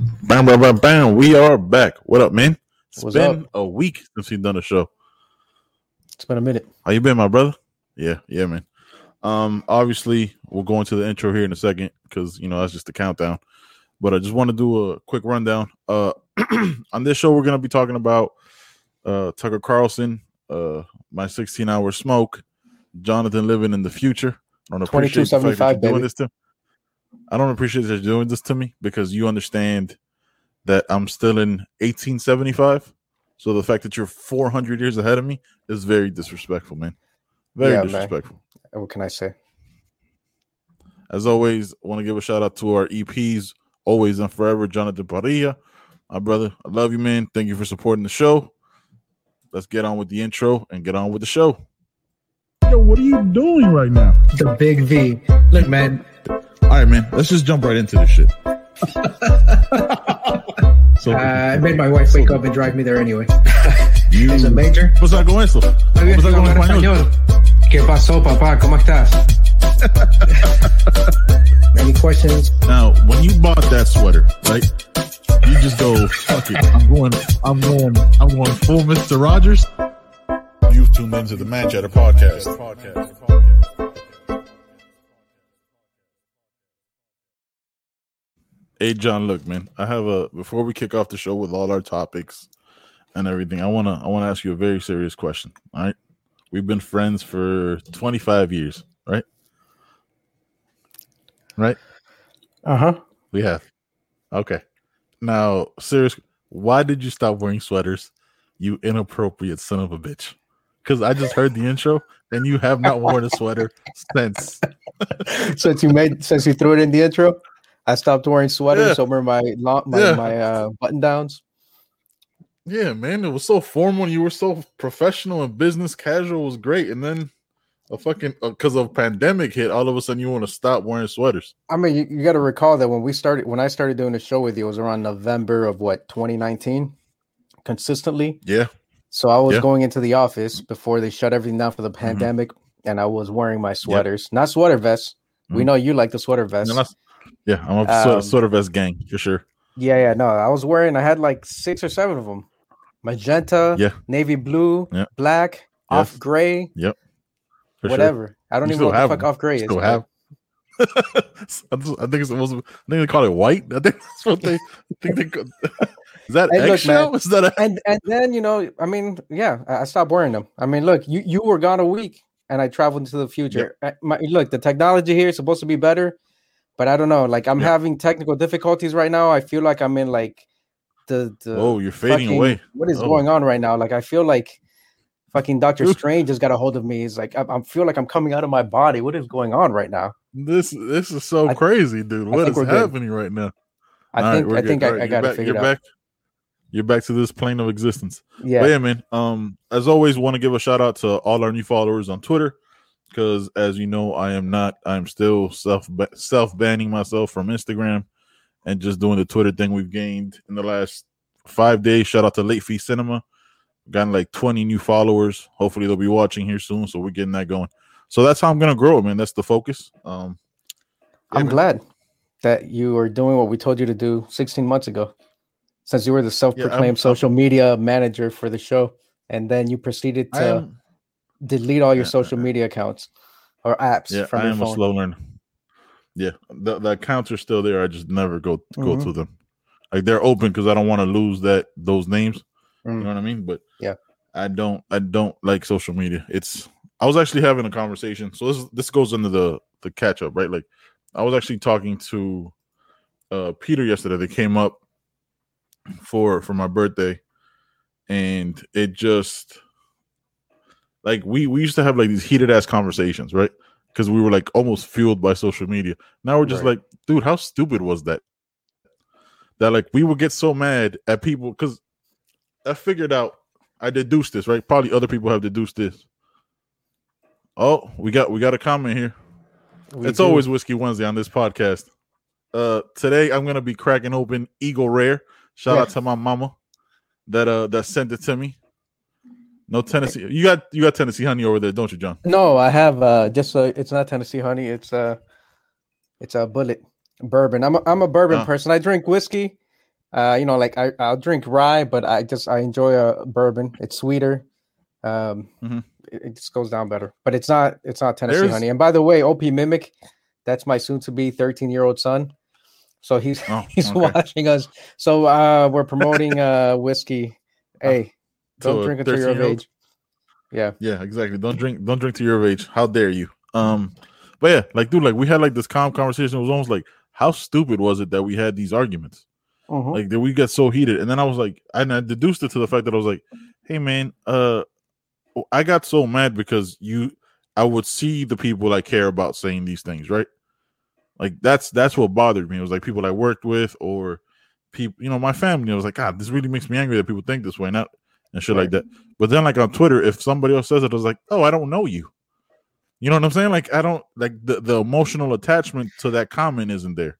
Bam, bam, bam, bam. We are back. What up, man? It's What's been up? a week since we've done a show. It's been a minute. How you been, my brother? Yeah, yeah, man. Um, obviously, we'll go into the intro here in a second because you know that's just the countdown. But I just want to do a quick rundown. Uh, on this show, we're gonna be talking about uh Tucker Carlson, uh, my 16 hour smoke, Jonathan living in the future. I don't appreciate the fact that you're doing this to. I don't appreciate that you're doing this to me because you understand that I'm still in 1875. So the fact that you're 400 years ahead of me is very disrespectful, man. Very Yeah, man. disrespectful. What can I say? As always, I want to give a shout out to our EPs, always and forever, Jonathan Parilla. My brother, I love you, man. Thank you for supporting the show. Let's get on with the intro and get on with the show. Yo, what are you doing right now? The big V. Look, man. All right, man. Let's just jump right into this shit. so, Uh, I made my wife wake up and drive me there anyway. you. Es a major. Pues con eso. Muy bien, Pues con hablar español. español. ¿Qué pasó, papá? ¿Cómo estás? Any questions? Now, when you bought that sweater, right? You just go, fuck it. I'm going, I'm going, I'm going full Mr. Rogers. You've tuned into the Man Chatter podcast. Hey, John, look, man, I have a, before we kick off the show with all our topics and everything, I want to, I want to ask you a very serious question. All right. We've been friends for 25 years, right? Right? Uh huh. We have. Okay. Now, serious. Why did you stop wearing sweaters, you inappropriate son of a bitch? Because I just heard the intro, and you have not worn a sweater since. since you made since you threw it in the intro, I stopped wearing sweaters Yeah. over my my, Yeah. my uh, button downs. Yeah, man, it was so formal. You were so professional and business casual was great, and then a fucking because of pandemic hit, all of a sudden you want to stop wearing sweaters. I mean, you, you got to recall that when we started, when I started doing the show with you, it was around November of what 2019, consistently. Yeah, So I was Yeah. going into the office before they shut everything down for the pandemic, and I was wearing my sweaters, not sweater vests. We Mhm. know you like the sweater vests. Yeah, I'm a sort, Um, sort of vest gang for sure. Yeah, yeah, no, I was wearing. I had like six or seven of them: magenta, Yeah. navy blue, Yeah. black, off Yes. gray, For sure. whatever. I don't You even know what the fuck them. off gray is. still have. I think it's supposed to, I think they call it white. I think that's what they I think they call- is that Hey, look, man. Is that a, And and then you know, I mean, yeah, I, stopped wearing them. I mean, look, you you were gone a week, and I traveled into the future. Uh, My, look, the technology here is supposed to be better, but I don't know. Like I'm Yeah. having technical difficulties right now. I feel like I'm in like the the. oh you're fading fucking- away. What is Oh. going on right now? Like I feel like fucking Doctor Strange has got a hold of me. He's like I, I feel like I'm coming out of my body. What is going on right now? This this is so crazy, dude. I What good. happening right now? I All right, think we're I good. think All I, I got to back, figure you're it out. back. You're back to this plane of existence. Yeah. But yeah, man. Um, as always, want to give a shout out to all our new followers on Twitter because, as you know, I am not. I'm still self self banning myself from Instagram and just doing the Twitter thing we've gained in the last five days. Shout out to Late Fee Cinema. Gotten like 20 new followers. Hopefully, they'll be watching here soon. So we're getting that going. So that's how I'm gonna grow, man. That's the focus. Um, yeah, I'm man. glad that you are doing what we told you to do 16 months ago, since you were the self-proclaimed I'm- social media manager for the show, and then you proceeded to delete all your social media accounts or apps yeah, from I am a slow learner. Yeah, the, the accounts are still there. I just never go go Mhm. to them. Like they're open because I don't want to lose that those names. You Mm. know what I mean? But Yeah. I don't. I don't like social media. It's. I was actually having a conversation. So this this goes into the the catch up, right? Like I was actually talking to uh Peter yesterday. They came up for for my birthday, and it just like we we used to have like these heated ass conversations, right? Because we were like almost fueled by social media. Now we're just Right. like, dude, how stupid was that? That like we would get so mad at people because I figured out I deduced this, right? Probably other people have deduced this. Oh, we got we got a comment here. We it's do. always Whiskey Wednesday on this podcast. Uh today I'm gonna be cracking open Eagle Rare. Shout Yeah. out to my mama that uh that sent it to me. No Tennessee. You got you got Tennessee honey over there, don't you, John? No, I have uh just uh it's not Tennessee honey, it's uh it's a Bulleit bourbon. I'm a, I'm a bourbon Oh. person. I drink whiskey Uh, you know, like I, I'll drink rye, but I just I enjoy a bourbon. It's sweeter. Um, Mhm. it, it just goes down better. But it's not it's not Tennessee There's- honey. And by the way, OP Mimic, that's my soon to be 13 year old son. So he's Oh, he's okay. watching us. So uh, we're promoting uh whiskey. Hey, don't drink until you're of 13-year-old? age. Yeah. Yeah, exactly. Don't drink. Don't drink to your age. How dare you? Um, but yeah, like dude, like we had like this calm conversation. It was almost like, how stupid was it that we had these arguments? Mhm. Like that we got so heated, and then I was like, and I deduced it to the fact that I was like, hey man, uh, I got so mad because you, I would see the people I care about saying these things, right? Like that's that's what bothered me. It was like people I worked with or people, you know, my family. I was like, God, this really makes me angry that people think this way, not and shit like that. But then, like on Twitter, if somebody else says it, I was like, oh, I don't know you. You know what I'm saying? Like I don't like the the emotional attachment to that comment isn't there.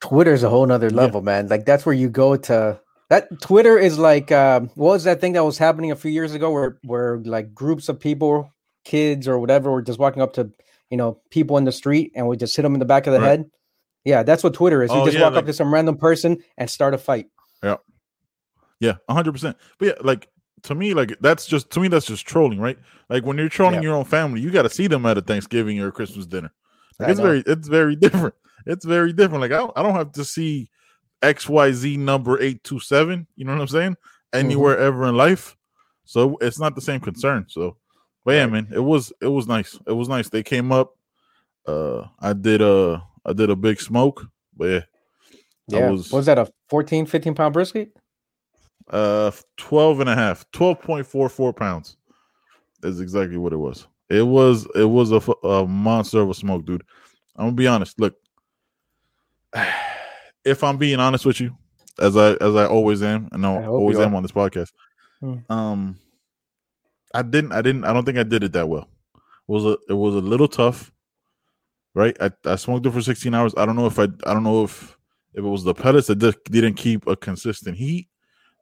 Twitter's a whole nother Yeah. level, man. Like that's where you go to that Twitter is like um what was that thing that was happening a few years ago where where like groups of people, kids or whatever, were just walking up to you know people in the street and we just hit them in the back of the Right. head. Yeah, that's what Twitter is. You Oh, just yeah, walk like- up to some random person and start a fight. Yeah. Yeah, hundred percent. But yeah, like to me, like that's just to me that's just trolling, right? Like when you're trolling Yeah. your own family, you got to see them at a Thanksgiving or a Christmas dinner. Like, it's know. very, it's very different. It's very different. Like I don't, I don't have to see X Y Z number eight two seven. You know what I'm saying? Anywhere ever in life. So it's not the same concern. So, but yeah, man, it was, it was nice. It was nice. They came up. Uh, I did a, I did a big smoke. But yeah, Yeah. was- was that a 14, 15 pound brisket? Uh, 12 and a half, 12.44 pounds is exactly what it was. It was, it was a, a monster of a smoke, dude. I'm gonna be honest. Look, if I'm being honest with you, as I as I always am, and I I always am on this podcast, Hmm. um, I didn't, I didn't, I don't think I did it that well. It was a, it was a little tough, right? I, I smoked it for 16 hours. I don't know if I, I don't know if if it was the pellets that di- didn't keep a consistent heat,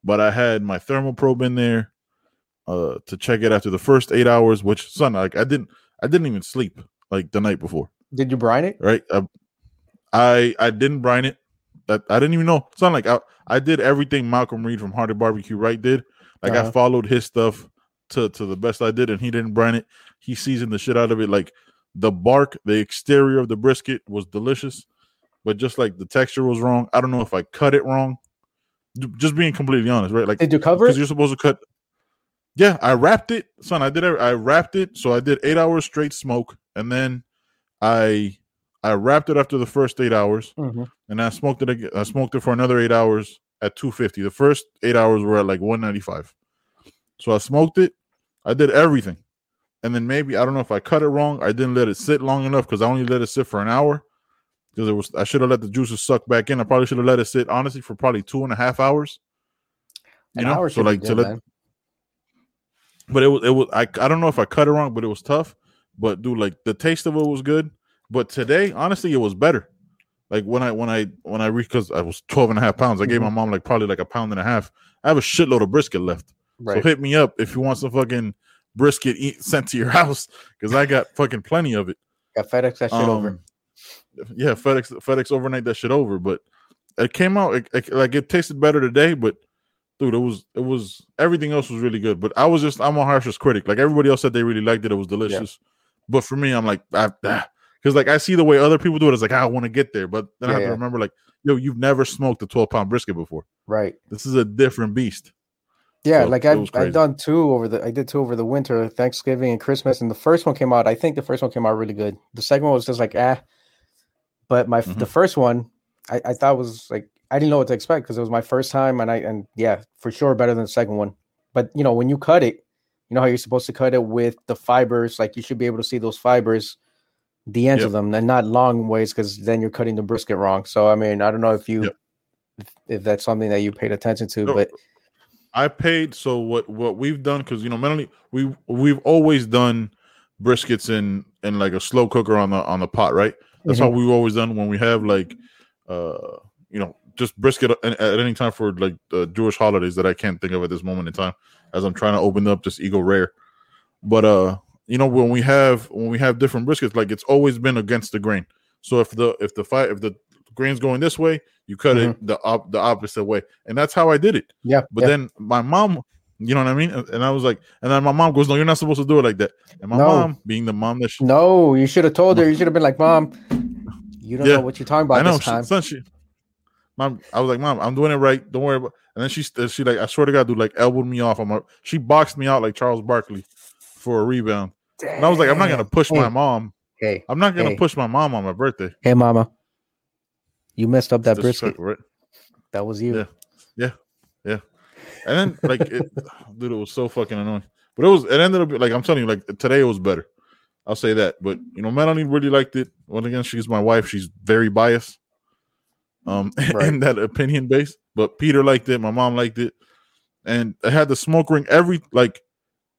but I had my thermal probe in there uh to check it after the first eight hours, which son, like I didn't I didn't even sleep like the night before, Did you brine it? right? I I, I didn't brine it. That I didn't even know. Son, like I, I did everything Malcolm Reed from HowToBBQRight did. Like I Uh-huh. followed his stuff to to the best I did, and he didn't brine it. He seasoned the shit out of it. Like the bark, the exterior of the brisket was delicious, but just like the texture was wrong. I don't know if I cut it wrong. Just being completely honest, right? Like Did you cover because you're supposed to cut. Yeah, I wrapped it, son. I did. I wrapped it, so I did eight hours straight smoke, and then I I wrapped it after the first eight hours, Mhm. and I smoked it. Again, I smoked it for another eight hours at 250. The first eight hours were at like 195. So I smoked it. I did everything, and then maybe I don't know if I cut it wrong. I didn't let it sit long enough because I only let it sit for an hour. Because it was, I should have let the juices suck back in. I probably should have let it sit honestly for probably two and a half hours. You An know, hour so like to let man. but it was it was I I don't know if I cut it wrong, but it was tough. But dude, like the taste of it was good. But today, honestly, it was better. Like when I when I when I reached because I was 12 and a half pounds, I gave my Mhm. mom like probably like a pound and a half. I have a shitload of brisket left. Right. So hit me up if you want some fucking brisket eat, sent to your house because I got fucking plenty of it. Got FedEx that shit over. Yeah, FedEx FedEx overnight that shit over, but it came out it, it- like it tasted better today. But dude, it was it was everything else was really good. But I was just I'm a harshest critic. Like everybody else said they really liked it. It was delicious. But for me, I'm like because like I see the way other people do it. It's like I want to get there, but then I Yeah, have yeah. to remember like yo, you've never smoked a 12 pound brisket before. Right. This is a different beast. Yeah, So, like I've, I've done two over the I did two over the winter, Thanksgiving and Christmas, and the first one came out. I think the first one came out really good. The second one was just like ah, but my Mhm. the first one I, I thought was like I didn't know what to expect because it was my first time, and I and yeah, for sure better than the second one. But you know when you cut it, you know how you're supposed to cut it with the fibers, like you should be able to see those fibers, the ends Yep. of them, and not long ways because then you're cutting the brisket wrong. So I mean I don't know if you Yep. if, if that's something that you paid attention to, No, but I paid so what what we've done because you know mentally we we've always done briskets in in like a slow cooker on the on the pot right that's Mm-hmm. how we've always done when we have like uh you know just brisket at, at any time for like the Jewish holidays that I can't think of at this moment in time as I'm trying to open up this Eagle Rare but uh you know when we have when we have different briskets like it's always been against the grain so if the if the fight if the grain's going this way, you cut it the op- the opposite way, and that's how I did it. Yeah. But yeah. then my mom, you know what I mean, and I was like, and then my mom goes, "No, you're not supposed to do it like that." And my No. mom, being the mom that she, no, you should have told her. You should have been like, Mom, you don't Yeah. know what you're talking about I know, this she, time. son, she, mom, I was like, "Mom, I'm doing it right. Don't worry about." And then she uh, she like, I swear to God, dude, like elbowed me off on my. She boxed me out like Charles Barkley for a rebound, and I was like, I'm not gonna push my mom. Hey, I'm not gonna Hey. push my mom on my birthday. hey, Mama, you messed up that brisket. Right? That was you. Yeah. And then like it, dude, it was so fucking annoying. But it was it ended up like I'm telling you, like today it was better. I'll say that. But you know, Melanie really liked it. Once again, she's my wife. She's very biased. Um Right. in that opinion base. But Peter liked it, my mom liked it. And I had the smoke ring, every like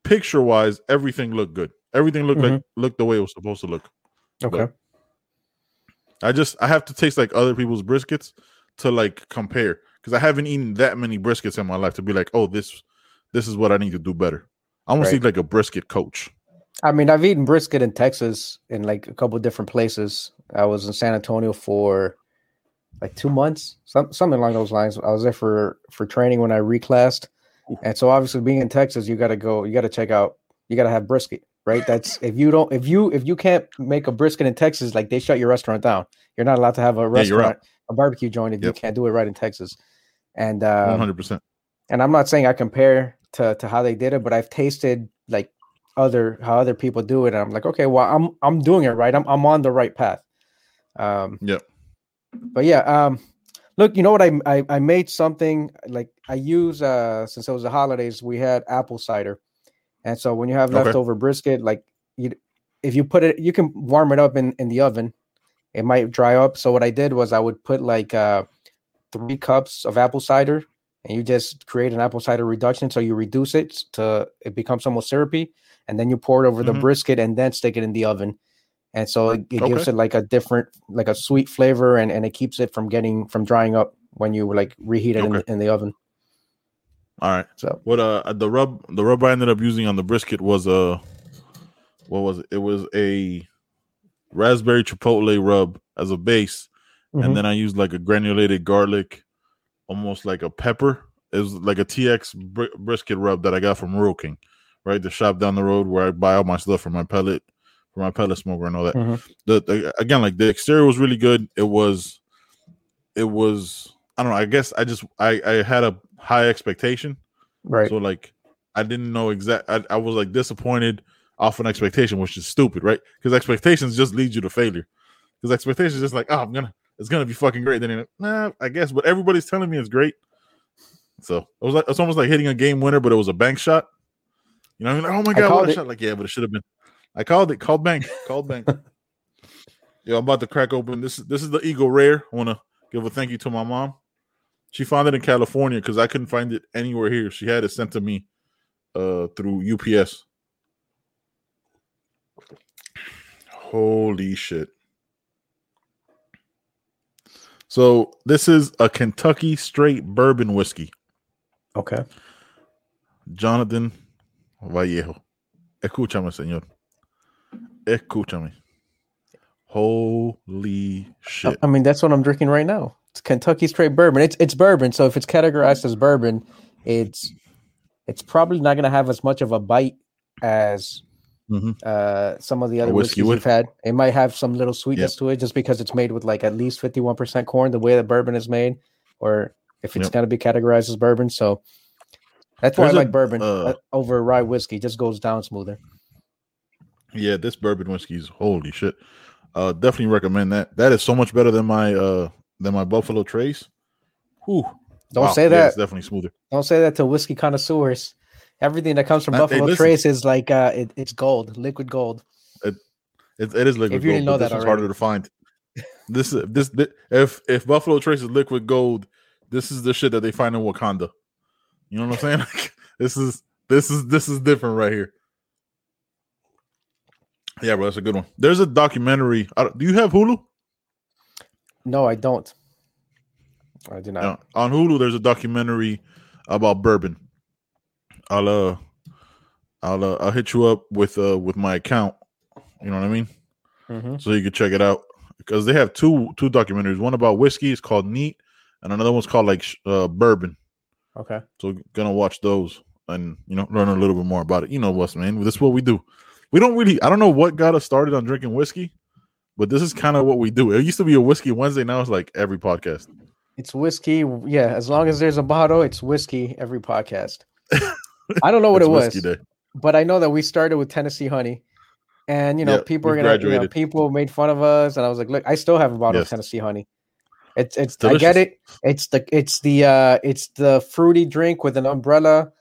picture wise, everything looked good. Everything looked like looked the way it was supposed to look. Okay. I just I have to taste like other people's briskets to like compare because I haven't eaten that many briskets in my life to be like, oh, this this is what I need to do better. I almost Right. need like a brisket coach. I mean, I've eaten brisket in Texas in like a couple different places. I was in San Antonio for like two months, some, something along those lines. I was there for for training when I reclassed, and so obviously being in Texas, you got to go, you got to check out, you got to have brisket, right? That's if you don't, if you if you can't make a brisket in Texas, like they shut your restaurant down. You're not allowed to have a Yeah, restaurant, a barbecue joint if you can't do it right in Texas. And One um, hundred percent. and I'm not saying I compare to to how they did it, but I've tasted like other how other people do it, and I'm like, okay, well, I'm I'm doing it right. I'm I'm on the right path. Um, Yep. But yeah, um, look, you know what? I I, I made something like I use uh since it was the holidays, we had apple cider, and so when you have Okay. leftover brisket, like you, if you put it, you can warm it up in in the oven. It might dry up. So what I did was I would put like uh three cups of apple cider and you just create an apple cider reduction so you reduce it to it becomes almost syrupy and then you pour it over the Mhm. brisket and then stick it in the oven and so it, it gives it like a different like a sweet flavor and, and it keeps it from getting from drying up when you like reheat it in, Okay. the, in the oven All right. so What uh the rub the rub I ended up using on the brisket was uh what was it? It was a raspberry chipotle rub as a base, Mhm. and then I used like a granulated garlic, almost like a pepper. It was like a TX br- brisket rub that I got from Rural King, right? The shop down the road where I buy all my stuff for my pellet, for my pellet smoker and all that. Mhm. The, the again, like the exterior was really good. It was, it was. I don't know. I guess I just I I had a high expectation, right so like I didn't know exact. I, I was like disappointed off an expectation, which is stupid, right? Because expectations just lead you to failure. Because expectations just like, oh, I'm gonna, it's gonna be fucking great. Then nah, I guess, but everybody's telling me it's great. So it was like it's almost like hitting a game winner, but it was a bank shot. You know, what I mean? like, oh my god, what a it. shot! Like, yeah, but it should have been. I called it. Called bank. Called bank. Yeah, I'm about to crack open. This is this is the Eagle Rare. I want to give a thank you to my mom. She found it in California because I couldn't find it anywhere here. She had it sent to me uh through UPS. Holy shit. So this is a Kentucky straight bourbon whiskey. okay Jonathan Vallejo. Escúchame, señor. Escúchame. Holy shit. I mean that's what I'm drinking right now it's Kentucky straight bourbon it's it's bourbon so if it's categorized as bourbon it's it's probably not going to have as much of a bite as Mhm. uh, some of the other whiskey whiskeys would. you've had. It might have some little sweetness to it just because it's made with like at least 51% corn, the way that bourbon is made, or if it's Yep. going to be categorized as bourbon. So that's why There's I a, like bourbon uh, uh, over rye whiskey. It just goes down smoother. Yeah, this bourbon whiskey is holy shit. Uh definitely recommend that. That is so much better than my uh than my Buffalo Trace. Whew. Don't Wow, say yeah, that. it's definitely smoother. Don't say that to whiskey connoisseurs. Everything that comes from Uh, Buffalo. Trace is like uh, it, it's gold, liquid gold. It, it is liquid If you gold, didn't know that this harder to find. This is this, thi- if if Buffalo Trace is liquid gold, this is the shit that they find in Wakanda. You know what I'm saying? Like, this is this is this is different right here. Yeah, bro, that's a good one. There's a documentary. Do you have Hulu? No, I don't. I do not. On Hulu, there's a documentary about bourbon. I'll uh, I'll uh, I'll hit you up with uh with my account. You know what I mean? Mhm. So you can check it out. because they have two two documentaries. One about whiskey, it's called Neat, and another one's called like uh, Bourbon. Okay. So gonna watch those and you know learn a little bit more about it. You know what's man. This is what we do. We don't really. I don't know what got us started on drinking whiskey, but this is kind of what we do. It used to be a whiskey Wednesday. Now it's like every podcast. It's whiskey. Yeah, as long as there's a bottle, it's whiskey every podcast. I don't know what it was, day. but I know that we started with Tennessee honey. And you know, Yeah, people are gonna you know, people made fun of us, and I was like, look, I still have a bottle Yes. of Tennessee honey. It's it's I get it. It's the it's the uh it's the fruity drink with an umbrella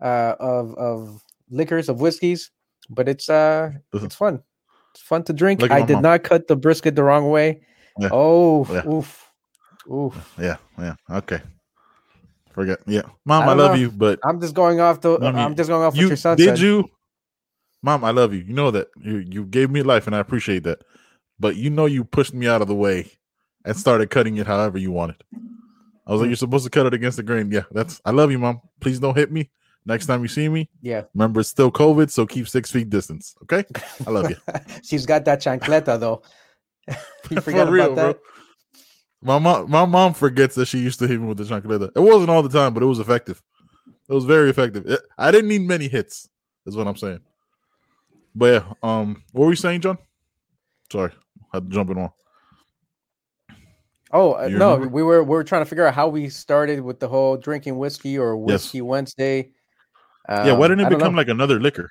uh of of liquors of whiskeys, but it's uh it's fun. It's fun to drink. I did mom. not cut the brisket the wrong way. Yeah. Oh, Yeah. oof, oof. Yeah, yeah. Okay. Forget. Yeah, mom, I I, love know. you, but I'm just going off the. I I'm just going off what your son did said. you, mom? I love you. You know that you you gave me life, and I appreciate that. But you know you pushed me out of the way and started cutting it however you wanted. I was like, you're supposed to cut it against the grain. Yeah, that's. I love you, mom. Please don't hit me next time you see me. Yeah, Remember, it's still COVID, so keep six feet distance. Okay, I love you. she's got that chancleta though. you For real, about that. bro. My mom, my mom forgets that she used to hit me with the chancleta. It wasn't all the time, but it was effective. It was very effective. It- I didn't need many hits, is what I'm saying. But yeah, um, what were you saying, John? Sorry, I had to jump in on. Oh uh, no, remember? we were we were trying to figure out how we started with the whole drinking whiskey or Yes. whiskey Wednesday. yeah, why Um, didn't it become know. like another liquor?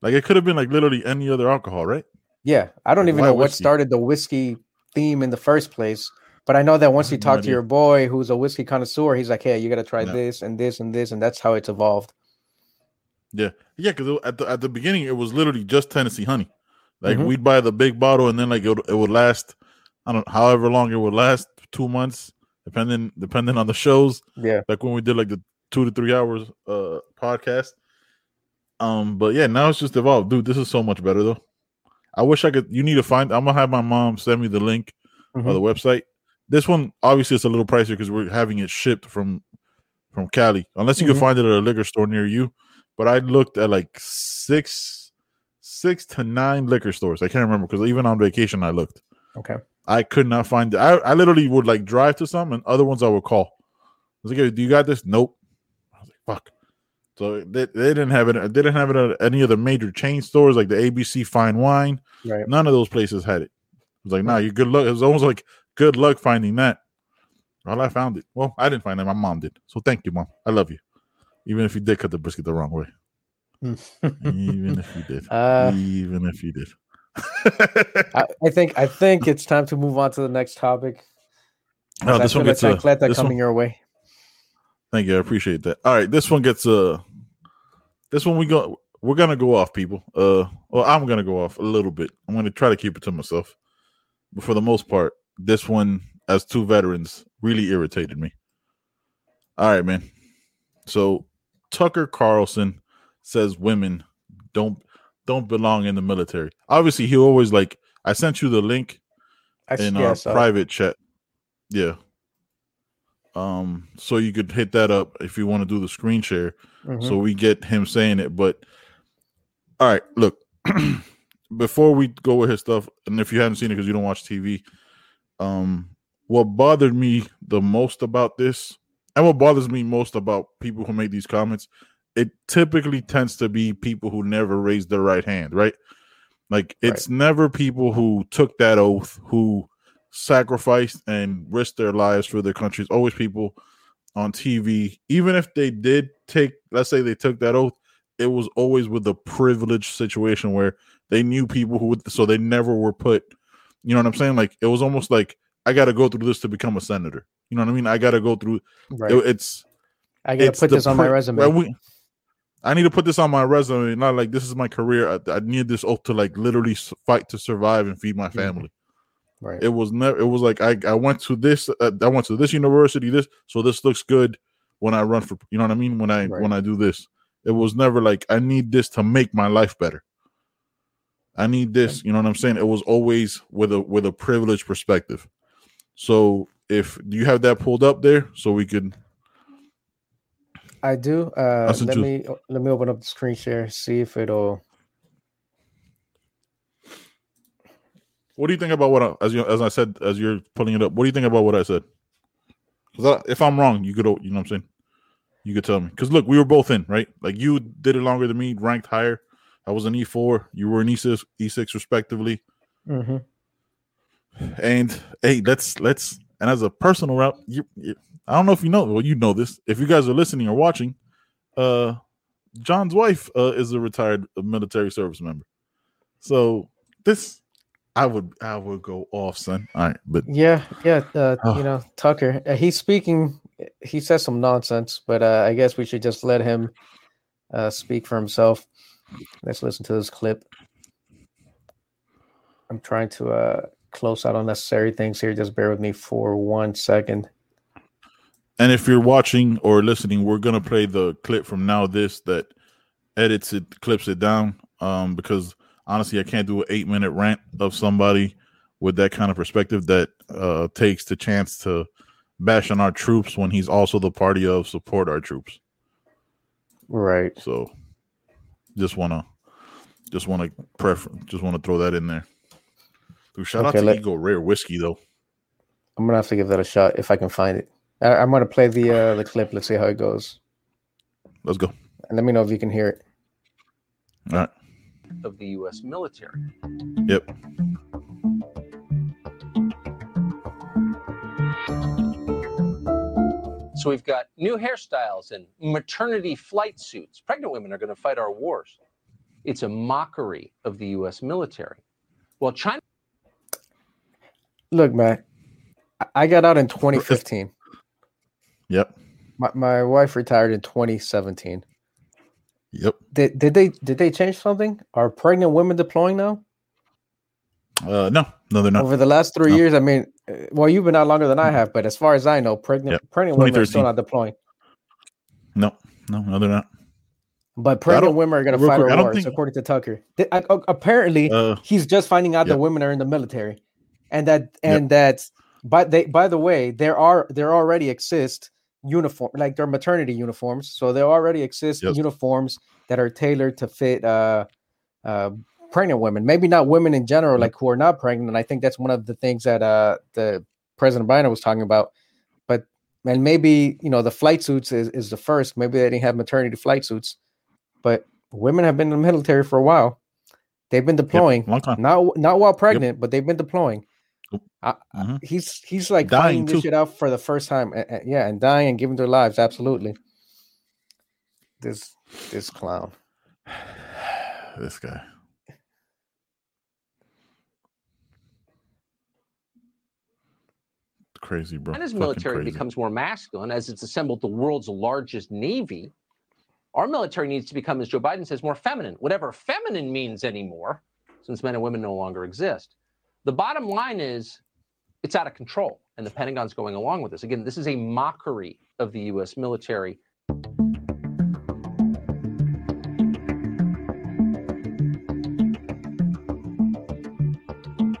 Like it could have been like literally any other alcohol, right? Yeah, I don't like, even know what whiskey? started the whiskey theme in the first place. But I know that once you no talk to idea. your boy who's a whiskey connoisseur, he's like, "Hey, you got to try Yeah. this and this and this," and that's how it's evolved. Yeah, yeah. Because at the at the beginning, it was literally just Tennessee honey. Like Mhm. we'd buy the big bottle, and then like it would, it would last. I don't however long it would last, two months, depending depending on the shows. Yeah, Like when we did like the two to three hours uh podcast. Um, but yeah, now it's just evolved, dude. This is so much better though. I wish I could. You need to find. I'm gonna have my mom send me the link Mhm. or the website. This one obviously it's a little pricier because we're having it shipped from from Cali. Unless you Mhm. can find it at a liquor store near you. But I looked at like six six to nine liquor stores. I can't remember because even on vacation I looked. okay. I could not find it. I, I literally would like drive to some and other ones I would call. I was like, "Hey, do you got this? Nope. I was like, fuck. So they, they didn't have it. They didn't have it at any of the major chain stores like the ABC Fine Wine. Right. None of those places had it. I was like, nah, you good luck. It was almost like good luck finding that. Well, I found it. Well, I didn't find it. My mom did. So thank you, mom. I love you. Even if you did cut the brisket the wrong way. Even if you did. Uh, Even if you did. I, I think I think it's time to move on to the next topic. No, I this one gets like uh, this coming one- your way. Thank you. I appreciate that. All right, this one gets uh this one we go we're gonna go off, people. Uh well, I'm gonna go off a little bit. I'm gonna try to keep it to myself. But for the most part, this one, as two veterans, really irritated me. All right, man. So Tucker Carlson says women don't don't belong in the military. Obviously, he always like I sent you the link I in yeah, our private chat. Yeah. Um, so you could hit that up if you want to do the screen share, mhm. so we get him saying it. But all right, look, before we go with his stuff, and if you haven't seen it because you don't watch TV, um, what bothered me the most about this, and what bothers me most about people who make these comments, it typically tends to be people who never raised their right hand, right? Like it's never people who took that oath, who sacrificed and risked their lives for their country. It's always people on TV, even if they did take, let's say they took that oath, it was always with a privileged situation where they knew people who would, so they never were put, you know what I'm saying? Like it was almost like I got to go through this to become a senator. You know what I mean? I got to go through. right. it- it's I gotta put this on my resume. we- I need to put this on my resume. Not like this is my career. I, I need this oath to like literally fight to survive and feed my Mhm. family. Right. It was never. It was like I, I went to this. Uh, I went to this university. This so this looks good when I run for. You know what I mean? When I Right. when I do this, it was never like I need this to make my life better. I need this. You know what I'm saying? It was always with a with a privileged perspective. So if do you have that pulled up there so we could I do. Uh, let me let me open up the screen share, see if it'll. What do you think about what I, as you as I said as you're pulling it up? What do you think about what I said? I, if I'm wrong, you could you know what I'm saying. You could tell me because look, we were both in right. Like you did it longer than me, ranked higher. I was an E4. You were an E6, E6 respectively. Mm-hmm. And hey, let's let's and as a personal route, you, you I don't know if you know, well, you know this. If you guys are listening or watching, uh, John's wife uh, is a retired military service member. So this, I would I would go off, son. All right, but Yeah, yeah. Uh, Oh. You know, Tucker. Uh, he's speaking. He says some nonsense, but uh, I guess we should just let him uh, speak for himself. Let's listen to this clip. I'm trying to uh, close out unnecessary things here. Just bear with me for one second. and if you're watching or listening, we're gonna play the clip from now this that edits it, clips it down. Um, because honestly, I can't do an eight minute rant of somebody with that kind of perspective that uh takes the chance to bash on our troops when he's also the party of support our troops. Right. So just wanna just wanna prefer just wanna throw that in there. Dude, shout out to let- Eagle Rare Whiskey though. I'm gonna have to give that a shot if I can find it. I, I'm gonna play the uh, the clip. Let's see how it goes, Let's go. and let me know if you can hear it. All right. Of the U.S. military. Yep. So we've got new hairstyles and maternity flight suits. Pregnant women are going to fight our wars. It's a mockery of the U.S. military. Well, China Look, man, I- I got out in 2015. Yep. My my wife retired in 2017. Yep. Did did they did they change something? Are pregnant women deploying now? Uh no, no, they're not. Over the last three No. years, I mean, uh, well, you've been out longer than I have, but as far as I know, pregnant pregnant women are still not deploying. No, no, no, they're not. But pregnant women are going to fight quick, I our don't wars, think- according to Tucker. Th- I- uh, apparently, Uh, he's just finding out Yep. that women are in the military, and that and that. But they, by the way, there are there already exist uniform like their maternity uniforms. So there already exist Yes. uniforms that are tailored to fit uh, uh, pregnant women. Maybe not women in general, Yep. like who are not pregnant. And I think that's one of the things that uh, the President Biden was talking about. But and maybe you know the flight suits is, is the first. Maybe they didn't have maternity flight suits, but women have been in the military for a while. They've been yep, deploying, long time. not not while pregnant, but they've been deploying. Yep. I, I- Mhm. he's he's like Dying, finding this too. shit out for the first time. a- a- yeah, and dying and giving their lives. Absolutely. This this clown. this guy. Crazy, bro. China's Fucking military crazy. becomes more masculine as it's assembled the world's largest navy. Our military needs to become, as Joe Biden says, more feminine, whatever feminine means anymore, since men and women no longer exist. The bottom line is it's out of control, and the Pentagon's going along with this. Again, this is a mockery of the U.S. military.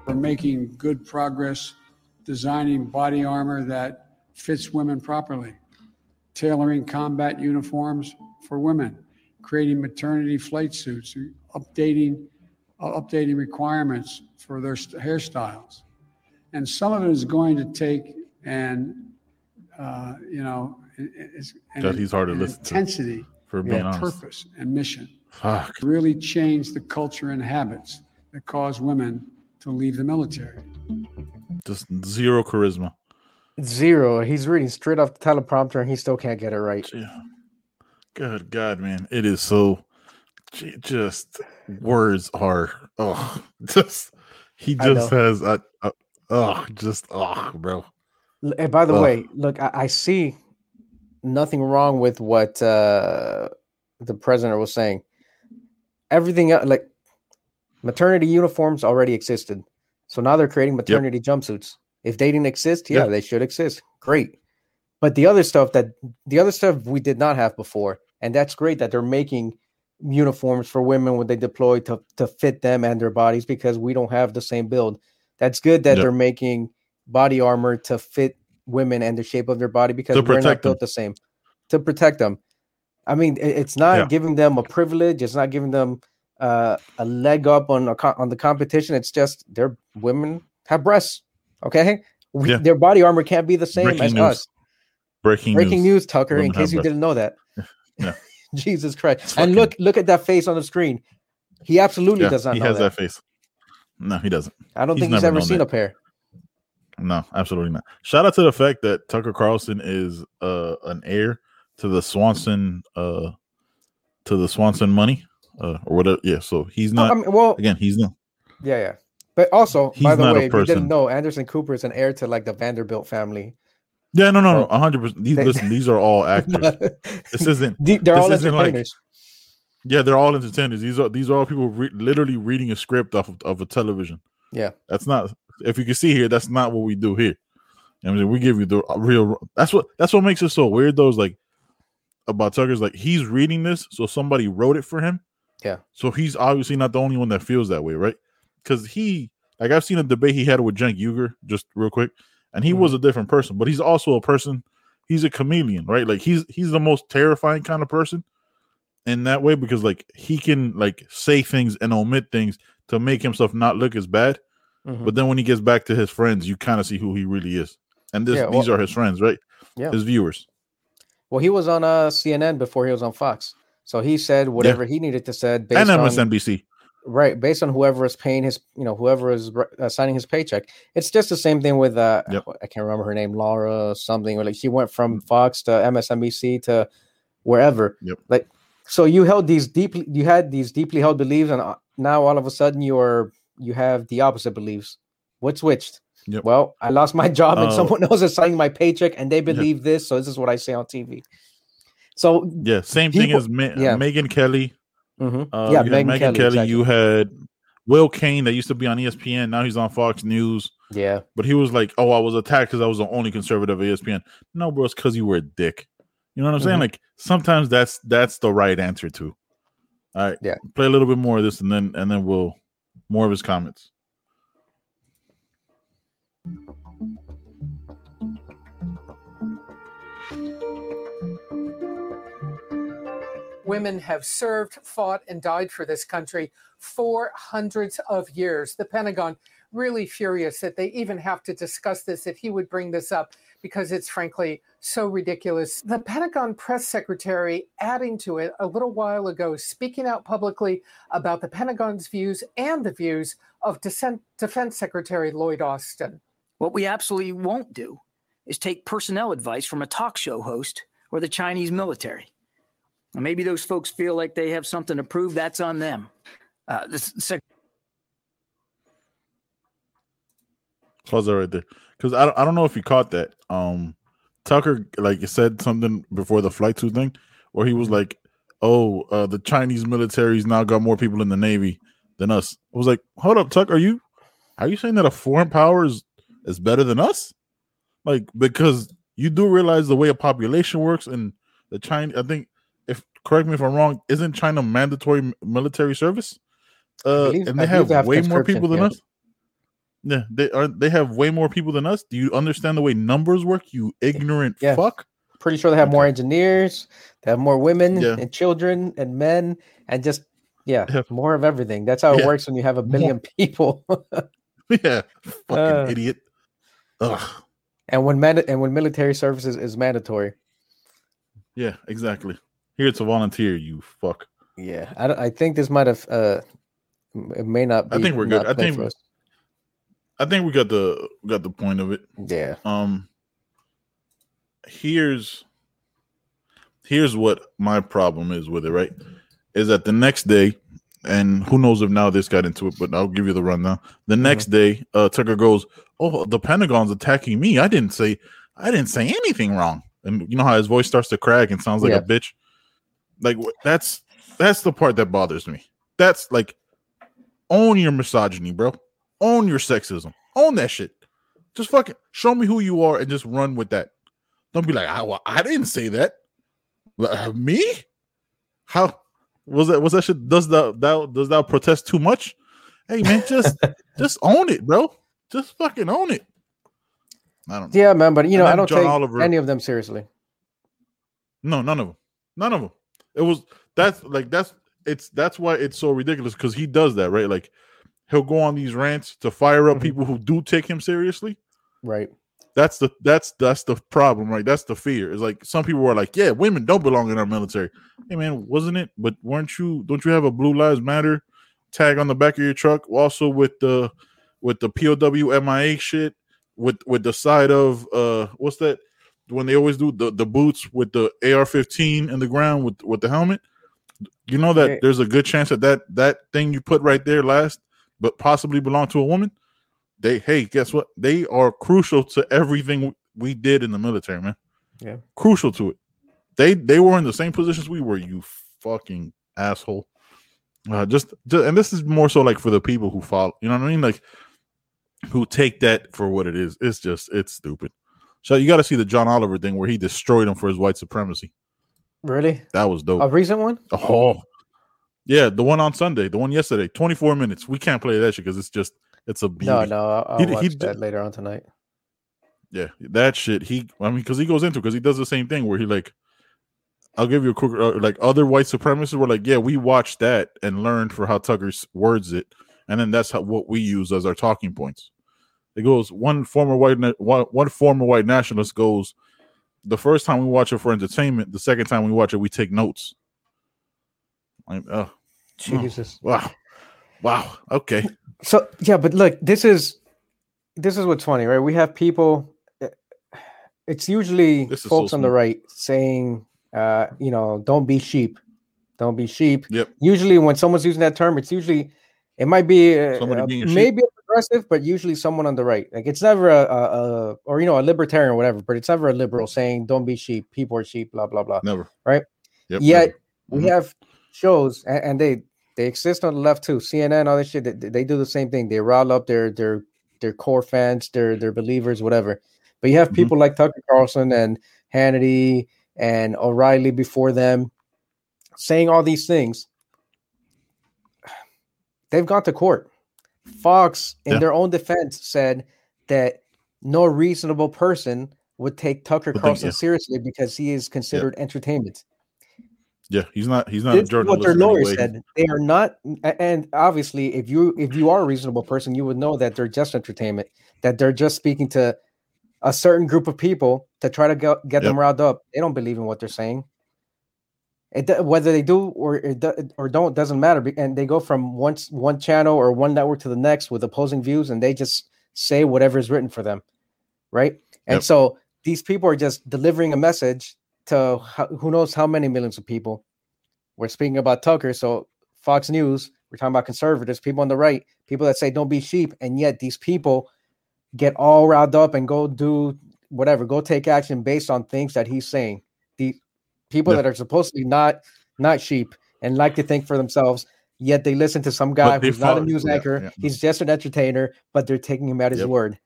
We're making good progress designing body armor that fits women properly, tailoring combat uniforms for women, creating maternity flight suits, updating updating requirements for their hairstyles. And some of it is going to take and uh, you know it- it's an- God, he's hard to an listen to, intensity For being of honest. purpose and mission Fuck. really change the culture and habits that cause women to leave the military. Just zero charisma. Zero. He's reading straight off the teleprompter and he still can't get it right. Yeah. Good God, man. It is so j- just words are oh just he just has a, a oh just oh bro. And by the Ugh. way, look, I, I see nothing wrong with what uh, the president was saying. Everything like maternity uniforms already existed. So now they're creating maternity jumpsuits. If they didn't exist, yeah, Yeah. they should exist. Great. But the other stuff that the other stuff we did not have before, and that's great that they're making uniforms for women when they deploy to, to fit them and their bodies because we don't have the same build. That's good that Yep. they're making body armor to fit women and the shape of their body because To we're not protect them. built the same. To protect them. I mean, it's not Yeah. giving them a privilege. It's not giving them uh, a leg up on a co- on the competition. It's just their women have breasts. Okay, Yeah. their body armor can't be the same Breaking as news. us. Breaking, Breaking news. news, Tucker. In Women have case you breasts. didn't know that. Yeah. Jesus Christ! It's and fucking- look, look at that face on the screen. He absolutely Yeah, does not he has that. that. face. No, he doesn't. I don't he's think he's ever seen that. a pair. No, absolutely not. Shout out to the fact that Tucker Carlson is uh an heir to the Swanson uh to the Swanson money uh or whatever. Yeah, so he's not I mean, well, again. He's not. yeah, yeah. But also, He's by the way, if you didn't know, Anderson Cooper is an heir to like the Vanderbilt family. Yeah, no, no, no. A hundred percent. These listen. These are all actors. This isn't. The- They're this all isn't like-. Yeah, they're all entertainers. These are these are all people re- literally reading a script off of, of a television. Yeah. That's not. If you can see here, that's not what we do here. I mean, we give you the real. That's what. That's what makes it so weird. Though, is like about Tucker's like he's reading this, so somebody wrote it for him. Yeah. So he's obviously not the only one that feels that way, right? Because he, like, I've seen a debate he had with Cenk Uygur, just real quick, and he Mhm. was a different person, but he's also a person. He's a chameleon, right? Like he's he's the most terrifying kind of person in that way because like he can like say things and omit things to make himself not look as bad. Mhm. But then when he gets back to his friends, you kind of see who he really is. And this Yeah, these are his friends, right? Yeah. His viewers. Well, he was on uh, CNN before he was on Fox, so he said whatever he needed to said based and on MSNBC. Right based on whoever is paying his you know whoever is uh, signing his paycheck. It's just the same thing with uh, Yep. I can't remember her name, Laura something. Or like she went from Fox to MSNBC to wherever. Yep. Like so, you held these deeply, you had these deeply held beliefs, and uh, now all of a sudden you're you have the opposite beliefs. What switched? Yep. Well, I lost my job and Uh, someone else is signing my paycheck and they believe this, so this is what I say on TV. So, Yeah, same thing as Ma- yeah. Megyn Kelly. Mhm. Uh, yeah, you had Megyn Megan Kelly. Kelly. exactly. You had Will Cain that used to be on ESPN. Now he's on Fox News. yeah, But he was like, "Oh, I was attacked because I was the only conservative at ESPN." No, bro, it's because you were a dick. You know what I'm saying? Mhm. Like sometimes that's that's the right answer too. All right, Yeah. Play a little bit more of this, and then and then we'll more of his comments. Women have served, fought, and died for this country for hundreds of years. The Pentagon really furious that they even have to discuss this, that he would bring this up, because it's frankly so ridiculous. The Pentagon press secretary adding to it a little while ago, speaking out publicly about the Pentagon's views and the views of Defense Secretary Lloyd Austin. What we absolutely won't do is take personnel advice from a talk show host or the Chinese military. Maybe those folks feel like they have something to prove. That's on them. Uh, the sec- Pause that right there, because I don't, I don't know if you caught that. Um, Tucker like said something before the flight two thing, where he was Mm-hmm. like, "Oh, uh, the Chinese military's now got more people in the Navy than us." I was like, "Hold up, Tuck, are you are you saying that a foreign power is is better than us?" Like because you do realize the way a population works, and the China, I think, correct me if I'm wrong, isn't China mandatory military service? Uh, believe- and they have, have way more people than yeah. us. Yeah, they are. They have way more people than us. Do you understand the way numbers work? You ignorant Yeah. fuck. pretty sure they have more engineers, they have more women Yeah. and children and men, and just yeah, Yeah. more of everything. That's how it works when you have a billion people. yeah, fucking Uh. idiot. Ugh. and when man- and when military service is, is mandatory. Yeah, exactly. Here to volunteer, you fuck. Yeah, I, I think this might have. Uh, it may not. Be, I think we're good. I think- I think we got the got the point of it. Yeah. Um, here's here's what my problem is with it. Right, is that the next day, and who knows if now this got into it, but I'll give you the rundown. The next day, uh, Tucker goes, "Oh, the Pentagon's attacking me. I didn't say I didn't say anything wrong." And you know how his voice starts to crack and sounds like Yeah. a bitch. Like that's that's the part that bothers me. That's like own your misogyny, bro. Own your sexism. Own that shit. Just fucking show me who you are and just run with that. Don't be like, I, well, I didn't say that. Uh, me? How was that? Was that shit? Does that that does that protest too much? Hey man, just just own it, bro. Just fucking own it. I don't. Yeah, man, but you know, I don't John take Oliver- any of them seriously. No, none of them. None of them. It was that's like that's it's that's why it's so ridiculous because he does that, right? Like he'll go on these rants to fire up Mhm. people who do take him seriously. Right. That's the that's that's the problem, right? That's the fear. It's like some people are like, yeah, women don't belong in our military. Hey man, wasn't it? But weren't you? Don't you have a Blue Lives Matter tag on the back of your truck? Also with the with the POW MIA shit, with with the side of uh, what's that? When they always do the the boots with the AR-15 in the ground with with the helmet. You know that there's a good chance that that that thing you put right there last, but possibly belong to a woman they hey guess what? They are crucial to everything we did in the military man. Yeah. crucial to it. They they were in the same positions we were you fucking asshole. Uh just, just and this is more so like for the people who follow you know what i mean? Like who take that for what it is. It's just it's stupid so you got to see the john oliver thing where he destroyed him for his white supremacy Really? that was dope A recent one? Oh, yeah, the one on Sunday, the one yesterday, 24 minutes. We can't play that shit because it's just it's a beauty. No, no. I'll, I'll He- he watch d- that later on tonight. Yeah, that shit. He, I mean, because he goes into because he does the same thing where he like, I'll give you a quick uh, like other white supremacists were like, yeah, we watched that and learned for how Tucker words it, and then that's how what we use as our talking points. It goes one former white na- one, one former white nationalist goes, the first time we watch it for entertainment, the second time we watch it, we take notes. Like, oh, Jesus. wow, wow, okay, So yeah, but look, this is this is what's funny, right? We have people. uh, It's usually is so folks on the right saying, uh, you know, don't be sheep, don't be sheep. Yep. Usually, when someone's using that term, it's usually it might be uh, uh, being a sheep. maybe a progressive, but usually someone on the right. Like it's never a, a, a or you know a libertarian or whatever, but it's never a liberal saying don't be sheep, people are sheep, blah blah blah. never. Right. Yep. Yet never. we Mhm. have shows and, and they they exist on the left too cnn all this shit they, they do the same thing they rile up their their their core fans their their believers whatever but you have Mhm. people like tucker carlson and hannity and o'reilly before them saying all these things they've gone to court fox in Yeah. their own defense said that no reasonable person would take tucker carlson yeah. seriously because he is considered entertainment Yeah, he's not. He's not a this is what their lawyer anyway. said. They are not, and obviously, if you if you are a reasonable person, you would know that they're just entertainment. That they're just speaking to a certain group of people to try to get, get them riled up. They don't believe in what they're saying. It whether they do or it or don't doesn't matter. And they go from one one channel or one network to the next with opposing views, and they just say whatever is written for them, right? And Yep. so these people are just delivering a message to who knows how many millions of people. We're speaking about Tucker, so Fox News. We're talking about conservatives, people on the right, people that say don't be sheep, and yet these people get all riled up and go do whatever, go take action based on things that he's saying. People Yeah. that are supposed to be not not sheep and like to think for themselves, yet they listen to some guy who's not a news yeah, anchor. yeah. He's just an entertainer, but they're taking him at his Yep. word.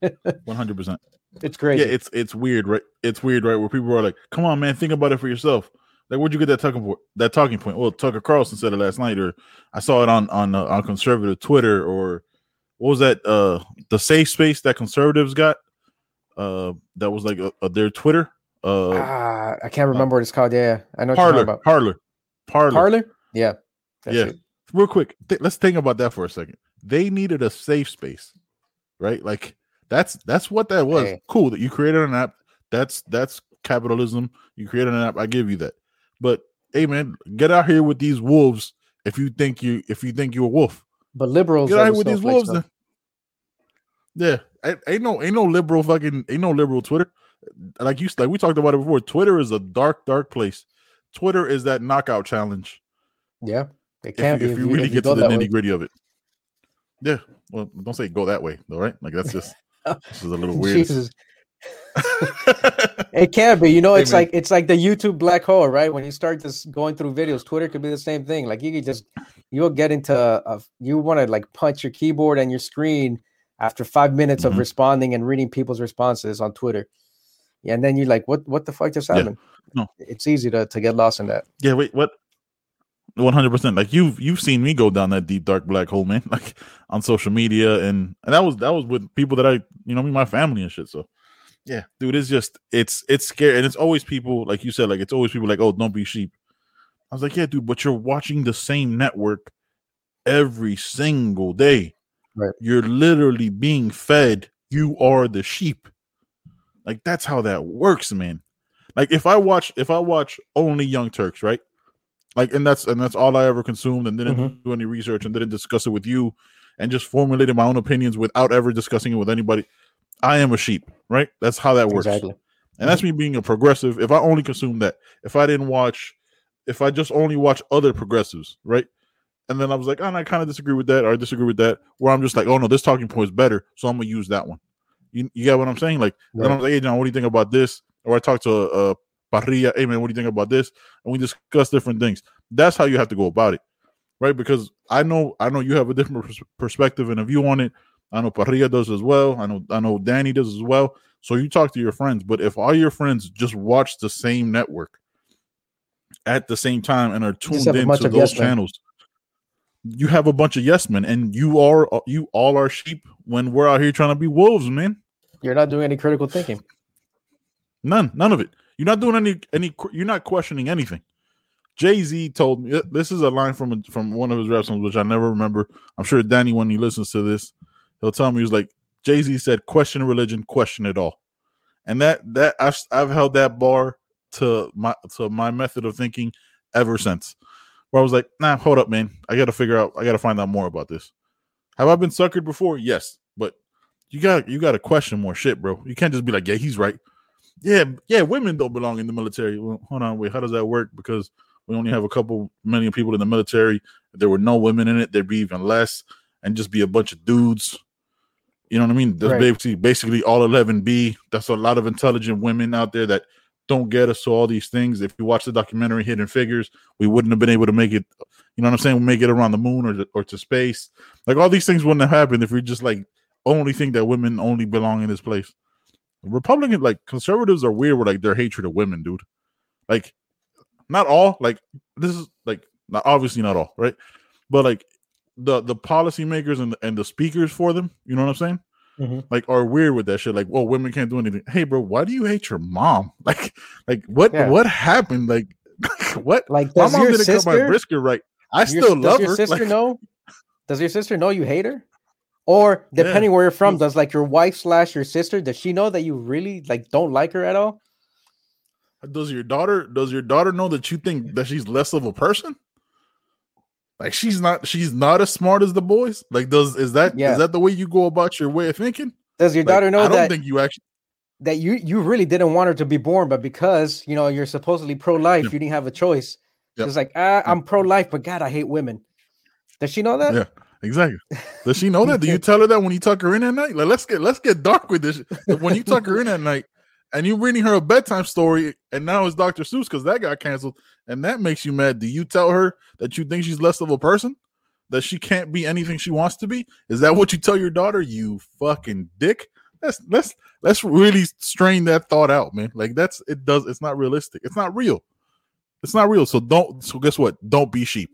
One hundred percent. It's crazy. Yeah, it's it's weird, right? It's weird, right? Where people are like, "Come on, man, think about it for yourself." Like, where'd you get that talking point? That talking point? Well, Tucker Carlson said it last night, or I saw it on on uh, on conservative Twitter, or what was that? Uh, the safe space that conservatives got. Uh, that was like uh, uh, their Twitter. Uh, ah, I can't remember what it's called. Yeah, I know Parler, about. Parler, Parler, Parler? Yeah. that's Yeah. it. real quick th- let's think about that for a second they needed a safe space right like that's that's what that was Hey. cool that you created an app that's that's capitalism you created an app i give you that but hey man get out here with these wolves if you think you if you think you're a wolf But liberals get out here with these wolves then yeah ain't, ain't no ain't no liberal fucking ain't no liberal twitter like you like we talked about it before twitter is a dark dark place twitter is that knockout challenge. Yeah, it if, can you- be if you really if get go to the that way. nitty gritty of it. Yeah. Well, don't say go that way, though, right? Like that's just this is a little weird. Jesus. It can be, you know, it's man. like it's like the YouTube black hole, right? When you start just going through videos, Twitter could be the same thing. Like you could just you'll get into a, you want to like punch your keyboard and your screen after five minutes Mhm. of responding and reading people's responses on Twitter. Yeah, and then you're like, what what the fuck just Yeah. happened? No. It's easy to, to get lost in that. yeah. Wait. What? One hundred percent. Like you've you've seen me go down that deep dark black hole, man. Like on social media, and and that was that was with people that I you know me, my family and shit. So yeah, dude, it's just it's it's scary, and it's always people like you said, like it's always people like, oh, don't be sheep. I was like, yeah, dude, but you're watching the same network every single day. Right. You're literally being fed. You are the sheep. Like that's how that works, man. Like if I watch if I watch only Young Turks, right? Like and that's and that's all I ever consumed and didn't Mhm. do any research and didn't discuss it with you and just formulated my own opinions without ever discussing it with anybody. I am a sheep, right? That's how that works. Exactly. And that's me being a progressive. If I only consume that, if I didn't watch, if I just only watch other progressives, right? And then I was like, oh, and I kind of disagree with that, or I disagree with that, where I'm just like, oh no, this talking point is better, so I'm gonna use that one. You, you get what I'm saying? Like, then I'm like, hey John, what do you think about this? Or I talk to uh Parrilla, hey man, what do you think about this? And we discuss different things. That's how you have to go about it, right? Because I know, I know you have a different pers- perspective and a view on it. I know Parrilla does as well. I know, I know Danny does as well. So you talk to your friends, but if all your friends just watch the same network at the same time and are tuned into those yes men. channels, you have a bunch of yes men, and you are you all are sheep when we're out here trying to be wolves, man. You're not doing any critical thinking. None, none of it. You're not doing any any. You're not questioning anything. Jay Z told me this is a line from a, from one of his rap songs, which I never remember. I'm sure Danny, when he listens to this, he'll tell me he was like Jay Z said, "Question religion, question it all," and that that I've I've held that bar to my to my method of thinking ever since. Where I was like, "Nah, hold up, man. I got to figure out. I got to find out more about this." Have I been suckered before? Yes, but you got you got to question more shit, bro. You can't just be like, "Yeah, he's right." Yeah, yeah, women don't belong in the military. Well, hold on, wait, how does that work? Because we only have a couple million people in the military. If there were no women in it, there'd be even less, and just be a bunch of dudes. You know what I mean? That's Right. basically basically all 11B. That's a lot of intelligent women out there that don't get us to all these things. If you watch the documentary Hidden Figures, we wouldn't have been able to make it. You know what I'm saying? We make it around the moon or to, or to space. Like all these things wouldn't have happened if we just like only think that women only belong in this place. Republican like conservatives are weird with like their hatred of women, dude. Like, not all. Like this is like not obviously not all, right? But like the the policymakers and the, and the speakers for them, you know what I'm saying? Mhm. Like are weird with that shit. Like, well, women can't do anything. Hey, bro, why do you hate your mom? Like, like what Yeah. what happened? Like, what? Like, My does mom your didn't cut my sister, brisket right. I your- still does love your her. sister Like, know? Does your sister know you hate her? Or depending where you're from, does like your wife slash your sister, does she know that you really like don't like her at all? does your daughter does your daughter know that you think that she's less of a person like she's not she's not as smart as the boys like does is that is Yeah. that the way you go about your way of thinking Does your Like, daughter know that i don't that think you actually that you you really didn't want her to be born, but because you know you're supposedly pro life, Yeah. you didn't have a choice. Yep. It's like ah, I'm pro life, but God, I hate women. Does she know that? yeah exactly. Does she know that? Do you tell her that when you tuck her in at night? Like let's get let's get dark with this when you tuck her in at night and you're reading her a bedtime story and now it's dr seuss because that got canceled and that makes you mad. Do you tell her that you think she's less of a person? That she can't be anything she wants to be? Is that what you tell your daughter you fucking dick? Let's let's let's really strain that thought out man. Like that's it does it's not realistic. It's not real. It's not real. So don't so guess what? Don't be sheep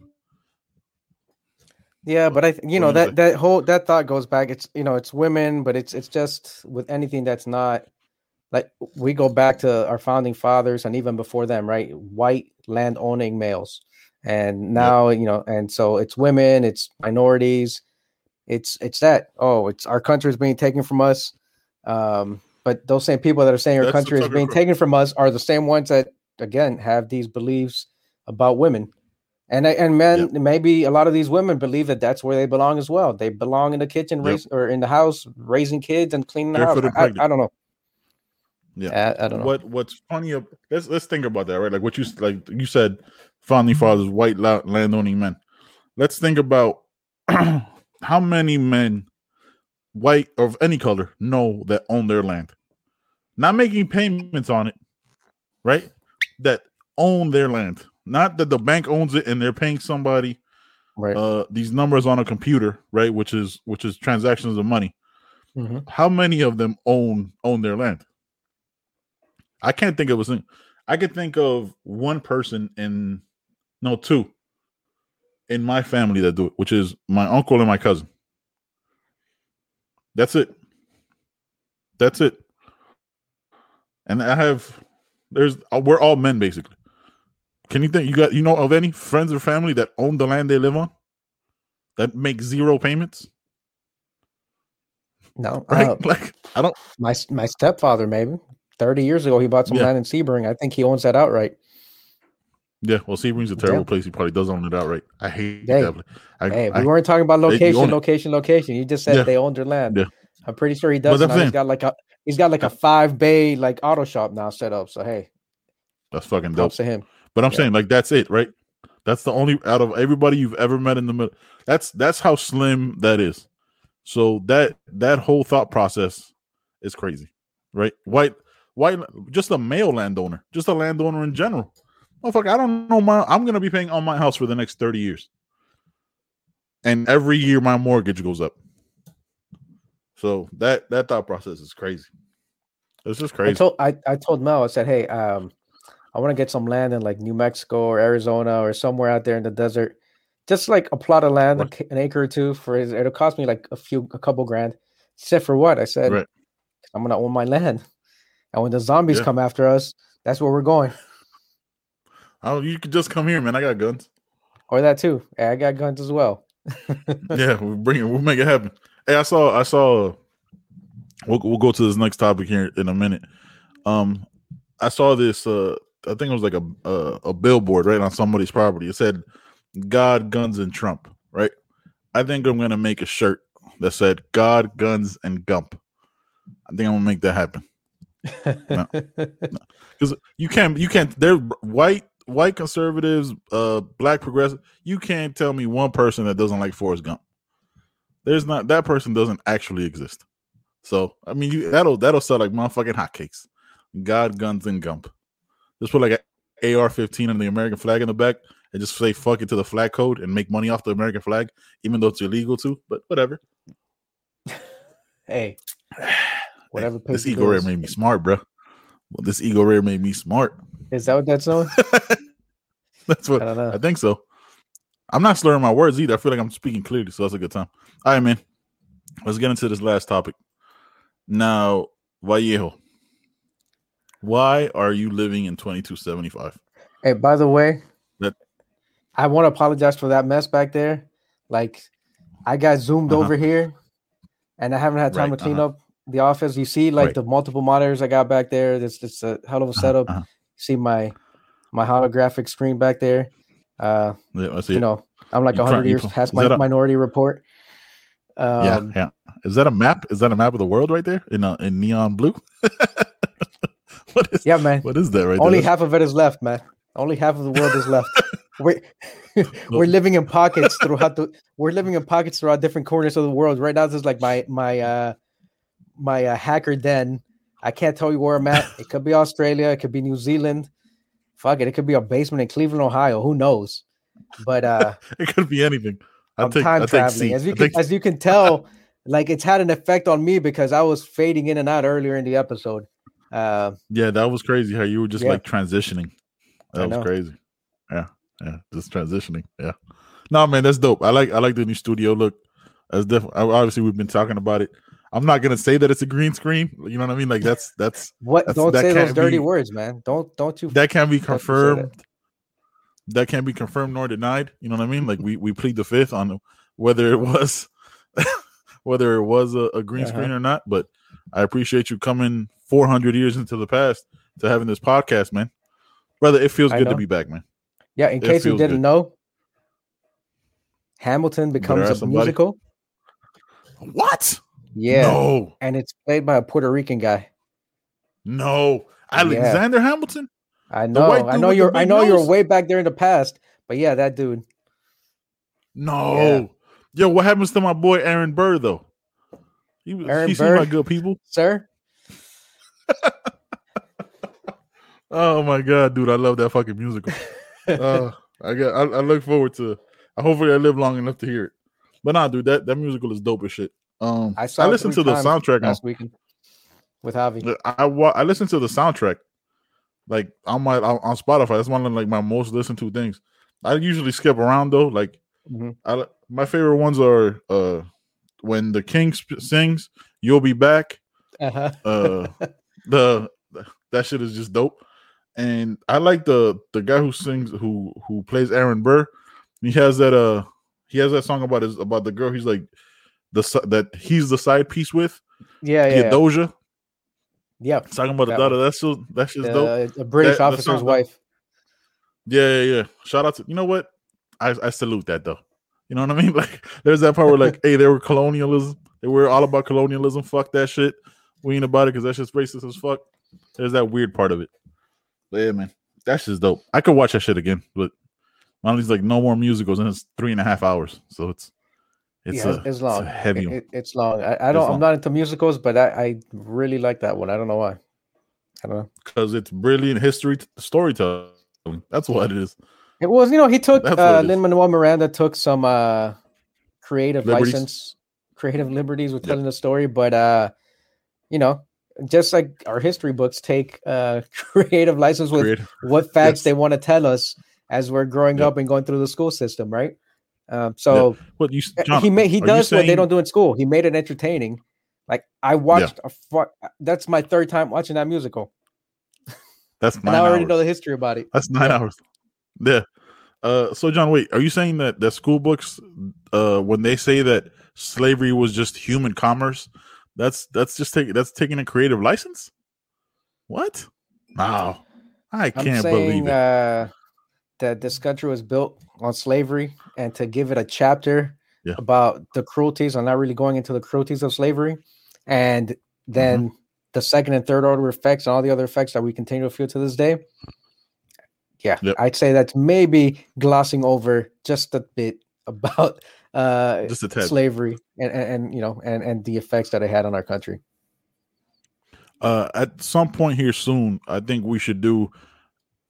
Yeah, but I, th- you know, What do you that that whole that thought goes back. It's you know, it's women, but it's it's just with anything that's not like we go back to our founding fathers and even before them, right? White land owning males, and now you know, and so it's women, it's minorities, it's it's that. Oh, it's our country is being taken from us. Um, but those same people that are saying our country is being taken from us are the same ones that again have these beliefs about women. And I- and men, maybe a lot of these women believe that that's where they belong as well. They belong in the kitchen, Yep. raise, or in the house, raising kids and cleaning the house. Barefoot I, I, don't know. Yeah. I, I don't know. What What's funny? Let's let's think about that, right? Like what you like you said, founding fathers, white la- landowning men. Let's think about how many men, white of any color, know that own their land, not making payments on it, right? That own their land, not that the bank owns it and they're paying somebody Right. uh these numbers on a computer, right? Which is which is transactions of money. Mhm. How many of them own own their land? I can't think of a single. I could think of one person in no two in my family that do it, which is my uncle and my cousin. That's it. That's it. And I have there's we're all men basically. Can you think you got you know of any friends or family that own the land they live on that make zero payments? No, Right? uh, like I don't. my my stepfather maybe thirty years ago he bought some Yeah. land in Sebring. I think he owns that outright. Yeah, well, Sebring's a terrible Yeah. place. He probably does own it outright. I hate Hey, that. place. I, Hey, I- we weren't talking about location, it. location, location. You just said Yeah. they own their land. Yeah. I'm pretty sure he does. that's Now. the He's got like a he's got like a five bay like auto shop now set up. So hey, that's fucking dope. props to him. But I'm Yeah. saying like that's it, right? That's the only out of everybody you've ever met in the middle. That's that's how slim that is. So that that whole thought process is crazy, right? White white just a male landowner, just a landowner in general. Motherfucker, I don't know my I'm gonna be paying on my house for the next 30 years. And every year my mortgage goes up. So that that thought process is crazy. It's just I crazy. told I, I told Mel, I said, hey, um, I want to get some land in like New Mexico or Arizona or somewhere out there in the desert. Just like a plot of land, Right. an acre or two for his, it'll cost me like a few a couple grand. Said for what? I said, Right. I'm gonna own my land. And when the zombies Yeah. come after us, that's where we're going. oh, you could just come here, man. I got guns. Or that too. Hey, I got guns as well. yeah, we'll bring it. We'll make it happen. Hey, I saw. I saw. We'll we'll go to this next topic here in a minute. Um, I saw this. Uh, I think it was like a a, a billboard right on somebody's property. It said, "God, guns, and Trump." Right. I think I'm gonna make a shirt that said "God, guns, and Gump." I think I'm gonna make that happen because you can't. You can't. They're white. White conservatives, uh, black progressive. You can't tell me one person that doesn't like Forrest Gump. There's not that person doesn't actually exist. So I mean, you, that'll that'll sell like motherfucking hotcakes. God, guns, and Gump. Just put like a AR-15 and the American flag in the back, and just say "fuck it" to the flag code and make money off the American flag, even though it's illegal to. But whatever. hey, whatever. pays This Eagle Rare made me smart, bro. Well, this Eagle Rare made me smart. Is that what that's on? That's what I don't know. I think so. I'm not slurring my words either. I feel like I'm speaking clearly, so that's a good time. All right, man. Let's get into this last topic. Now, Vallejo, why are you living in 2275? Hey, by the way, That- I want to apologize for that mess back there. Like, I got zoomed Uh-huh. over here, and I haven't had time Right, to clean uh-huh. up the office. You see, like Right. the multiple monitors I got back there. This it's a hell of a Uh-huh, setup. uh-huh. See my my holographic screen back there. Uh, Yeah, I see you it. know, I'm like You hundred you years cry- past my a- minority report. yeah, Um, yeah. Is that a map? Is that a map of the world right there in uh, in neon blue? what is yeah, man. what is that right Only there? half of it is left, man. Only half of the world is left. we're we're living in pockets throughout the we're living in pockets throughout different corners of the world. Right now, this is like my my uh my uh, hacker den. I can't tell you where I'm at. It could be Australia, it could be New Zealand. Fuck it, it could be a basement in Cleveland, Ohio. Who knows? But uh it could be anything. I I'm think time I traveling. As you I can think- as you can tell, like it's had an effect on me because I was fading in and out earlier in the episode. Uh Yeah, that was crazy how you were just Yeah. like transitioning. That was crazy. Yeah, yeah, just transitioning. Yeah. No, man, that's dope. I like I like the new studio look. That's definitely Obviously, we've been talking about it. I'm not gonna say that it's a green screen. You know what I mean? Like that's that's what That's- don't that say those dirty be- words, man. Don't don't you that can be say that. confirmed. That can't be confirmed nor denied. You know what I mean? Like we we plead the fifth on whether it was whether it was a, a green Uh-huh. screen or not. But I appreciate you coming 400 years into the past to having this podcast, man. Brother, it feels I good to be back, man. Yeah, in It case you didn't good. know, Hamilton becomes a somebody. musical. What? Yeah, No, and it's played by a Puerto Rican guy. no. Alexander Hamilton? I know, I know you're, I know you're way back there in the past, but yeah, that dude. No. Yo, what happens to my boy Aaron Burr though? He was Aaron he Burr? like good people. Sir, Oh my god, dude, I love that fucking musical. uh, I got I, I look forward to hopefully I live long enough to hear it. But nah, dude, that, that musical is dope as shit. Um I I, listened to the soundtrack on last weekend with Javi. I wa- I listened to the soundtrack like on my on, on Spotify. That's one of like my most listened to things. I usually skip around though. Like Mhm. I my favorite ones are uh when the king sp- sings "You'll Be Back." Uh-huh. Uh, the that shit is just dope. and I like the the guy who sings who who plays Aaron Burr. He has that uh he has that song about his about the girl he's like the that he's the side piece with. Yeah, Yeah, yeah, Doja. yeah. Talking about the daughter. one. That's just that's just dope. The, a British That- officer's wife. Yeah, yeah, yeah. Shout out to you know what? I, I salute that though. You know what I mean? Like there's that part where like, hey, they were colonialism. They were all about colonialism. Fuck that shit. We ain't about it because that's just racist as fuck. There's that weird part of it. But yeah, man. That's just dope. I could watch that shit again, but Molly's like no more musicals, and it's three and a half hours. So it's it's, yeah, a, it's, it's long. a heavy It- it- it's long. I, I don't. long. I'm not into musicals, but I, I really like that one. I don't know why. I don't know. because it's brilliant history t- storytelling. That's what it is. It was, you know, he took uh. Lin Manuel Miranda took some uh, creative Liberties. license, creative liberties with Yep. telling the story, but uh, you know, just like our history books take uh, creative license with Creative. what facts Yes. they want to tell us as we're growing Yep. up and going through the school system, right? Um, so What you, uh, John, he made he does what they don't do in school. He made it entertaining. Like I watched a fu- that's my third time watching that musical, That's and nine I already hours. know the history about it. That's nine hours. Yeah. Uh, so John, wait, are you saying that that school books, uh, when they say that slavery was just human commerce, that's that's just taking that's taking a creative license? What? Wow, I can't saying believe it. uh, that this country was built on slavery, and to give it a chapter Yeah. about the cruelties, I'm not really going into the cruelties of slavery, and then Mm-hmm. the second and third order effects and all the other effects that we continue to feel to this day. Yeah, Yep. I'd say that's maybe glossing over just a bit about uh, Just a tad. slavery and, and, and you know and and the effects that it had on our country. uh at some point here soon i think we should do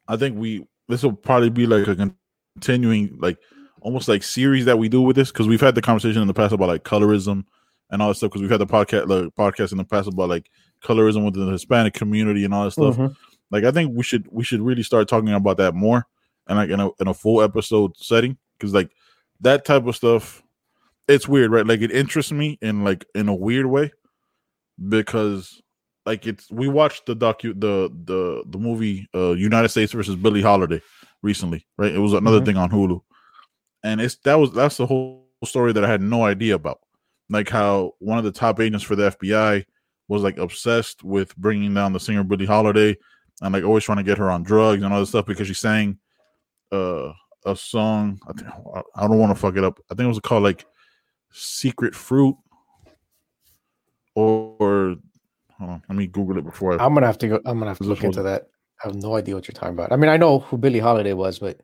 i think we this will probably be like a continuing like almost like series that we do with this because we've had the conversation in the past about like colorism and all that stuff because we've had the podcast the podcast in the past about like colorism within the hispanic community and all that stuff Mhm. Like i think we should we should really start talking about that more and like in a, in a full episode setting because like that type of stuff it's weird right? Like it interests me in like in a weird way because like it's we watched the docu the the the movie uh united states versus billie holiday recently right? It was another Mhm. thing on hulu. And it's that was that's the whole story that i had no idea about. Like how one of the top agents for the fbi was like obsessed with bringing down the singer billie holiday and like always trying to get her on drugs and all this stuff because she sang uh a song i, think, I don't want to fuck it up i think it was called like secret fruit or, on let me google it before i I'm gonna have to go. I'm gonna have to look into that. I have no idea what you're talking about. I mean, I know who Billie Holiday was, but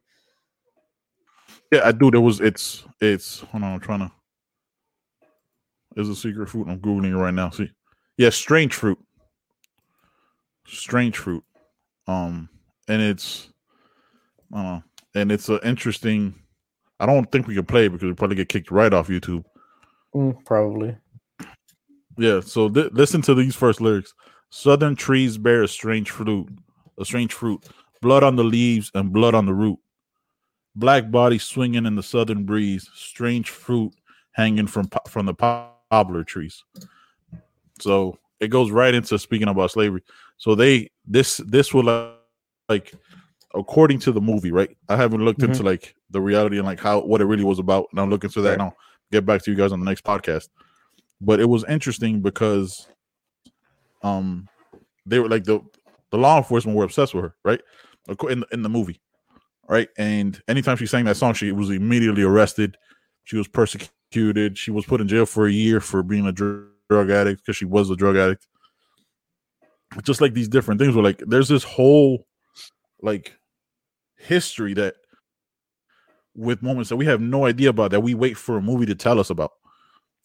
Yeah, I do. There was it's it's hold on, I'm trying to is a secret fruit. I'm googling it right now. See, yeah, strange fruit, strange fruit. Um, and it's I don't know, and it's an interesting. I don't think we can play because we probably get kicked right off YouTube. mm, probably. Yeah, so th- listen to these first lyrics. Southern trees bear a strange fruit, a strange fruit, blood on the leaves and blood on the root. Black body swinging in the southern breeze, strange fruit hanging from po- from the poplar trees. So it goes right into speaking about slavery. So they this this will uh, like according to the movie, right? I haven't looked into like the reality and like how what it really was about, and I'm looking to that, and I'll get back to you guys on the next podcast. But it was interesting because um they were like the the law enforcement were obsessed with her right? In, in the movie right? And anytime she sang that song she was immediately arrested. She was persecuted. She was put in jail for a year for being a dr- drug addict because she was a drug addict just like these different things were like there's this whole like history that with moments that we have no idea about that we wait for a movie to tell us about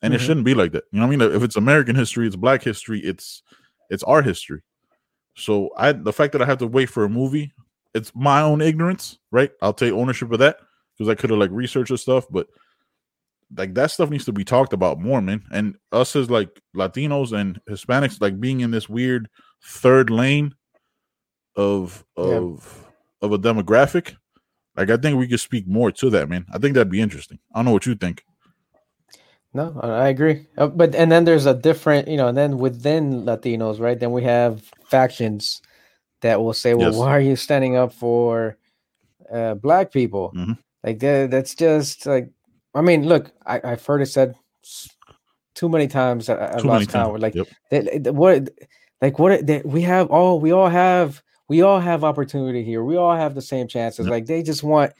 and it Mhm. shouldn't be like that. You know what I mean? If it's American history, it's Black history, it's it's our history. So I the fact that I have to wait for a movie, it's my own ignorance, right? I'll take ownership of that because I could have like researched this stuff, but like that stuff needs to be talked about more, man. And us as like Latinos and Hispanics, like being in this weird third lane of Yeah. of of a demographic, like I think we could speak more to that, man. I think that'd be interesting. I don't know what you think. No, I agree. Uh, but and then there's a different, you know, and then within Latinos, right? Then we have factions that will say, "Well, Yes. why are you standing up for uh, black people?" Mhm. Like that, that's just like, I mean, look, I, I've heard it said too many times. that I- I've Too lost count. Like Yep. that, that- what, like what? That we have all, we all have, we all have opportunity here. We all have the same chances. Yep. Like they just want,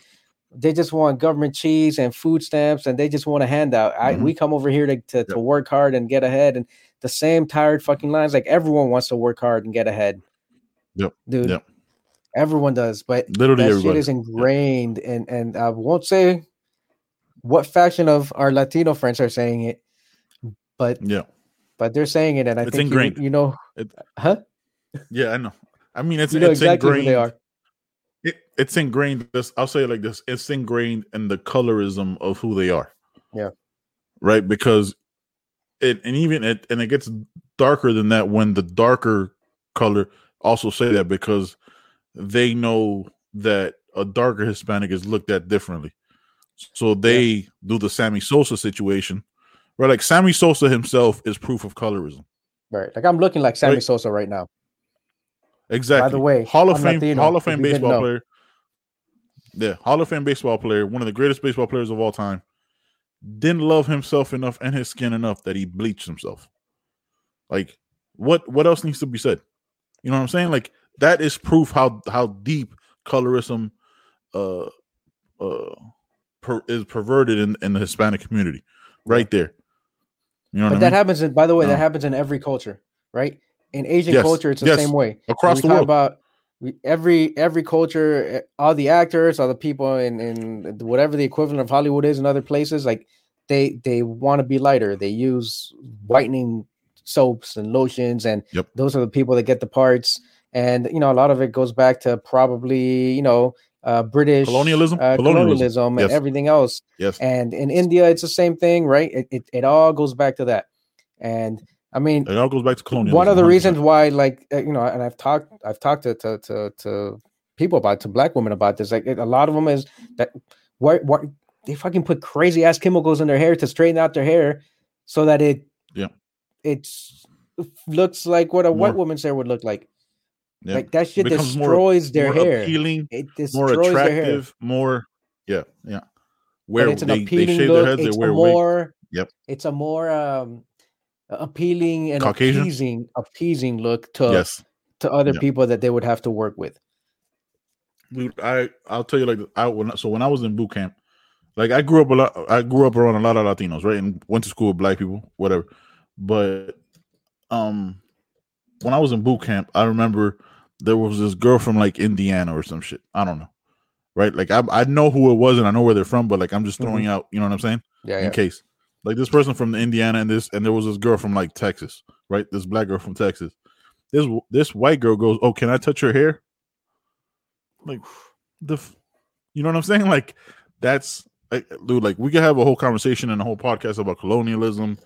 they just want government cheese and food stamps, and they just want a handout. I, Mhm. we come over here to, to to work hard and get ahead, and the same tired fucking lines. Like everyone wants to work hard and get ahead. Yep. dude. Yep. Everyone does, but Literally that everybody. shit is ingrained, and and I won't say what faction of our Latino friends are saying it, but yeah. But they're saying it, and I It's think you- ingrained. You, know, It- huh? Yeah, I know. I mean, it's You know it's exactly who ingrained. they are. It, it's ingrained. This I'll say it like this: it's ingrained in the colorism of who they are. Yeah. Right, because it and even it and it gets darker than that when the darker color also say that because they know that a darker Hispanic is looked at differently. So they do the Sammy Sosa situation, right? Like Sammy Sosa himself is proof of colorism. Right, like I'm looking like Sammy Right. Sosa right now. Exactly. By the way, Hall of I'm Fame, Latino, Hall of Fame baseball player. Yeah, Hall of Fame baseball player, one of the greatest baseball players of all time. Didn't love himself enough and his skin enough that he bleached himself. Like, what what else needs to be said? You know what I'm saying? Like that is proof how how deep colorism uh uh per, is perverted in, in the Hispanic community. Right there. You know But I that mean? happens. In, by the way, that happens in every culture, right? In Asian Yes, culture, it's the yes, same way. Across the world. about we, every every culture, eh, all the actors, all the people in in whatever the equivalent of Hollywood is in other places, like they they want to be lighter. They use whitening soaps and lotions, and Yep. those are the people that get the parts. And you know, a lot of it goes back to probably you know uh, British Colonialism? uh, Colonialism, colonialism, and yes. everything else. yes. And in India, it's the same thing, right? It it, it all goes back to that. And I mean, It all goes back to colonialism. one of the 100%. reasons why like uh, you know and i've talked i've talked to to to, to people about to black women about this like a lot of them is that what what they fucking put crazy ass chemicals in their hair to straighten out their hair so that it Yeah. it's looks like what a white woman's hair would look like Yeah. like that shit Becomes more- destroys their more hair appealing, it more destroys their hair attractive, more yeah, yeah. but Where it's an they, they appealing shave look their heads, it's they a wear more Yep. it's a more um appealing and Caucasian? appeasing appeasing look to Yes, to other Yeah. people that they would have to work with. Dude, I I'll tell you like I when so when I was in boot camp, like I grew up a lot. I grew up around a lot of Latinos, right, and went to school with black people, whatever. But um, when I was in boot camp, I remember there was this girl from like Indiana or some shit. I don't know, right? Like I I know who it was and I know where they're from, but like I'm just mm-hmm. throwing out, you know what I'm saying? Yeah, in case. Like this person from Indiana and this and there was this girl from like Texas, right? This black girl from Texas. This this white girl goes, "Oh, can I touch your hair?" Like the you know what I'm saying? Like that's like, dude, like we could have a whole conversation and a whole podcast about colonialism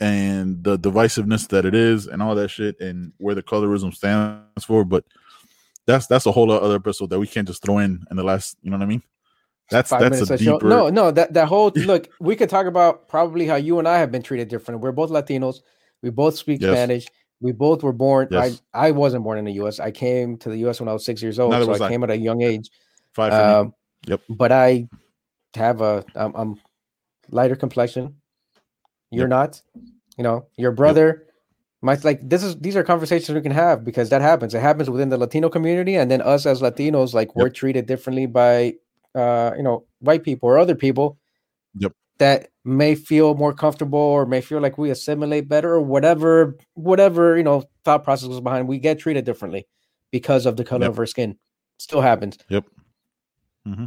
and the divisiveness that it is and all that shit and where the colorism stands for, but that's that's a whole other episode that we can't just throw in in the last, you know what I mean? That's Five that's a deeper No, no, that that whole look. We could talk about probably how you and I have been treated different. We're both Latinos. We both speak Yes. Spanish. We both were born. Yes. I I wasn't born in the U.S. I came to the U.S. when I was six years old, Neither so I I. came at a young age. five. Um, Yep. But I have a I'm, I'm lighter complexion. You're Yep. not. You know, your brother. My like this is these are conversations we can have because that happens. It happens within the Latino community, and then us as Latinos, like we're treated differently by uh you know white people or other people. Yep. That may feel more comfortable or may feel like we assimilate better or whatever, whatever you know thought process was behind. We get treated differently because of the color Yep. of our skin. Still happens. Yep. hmm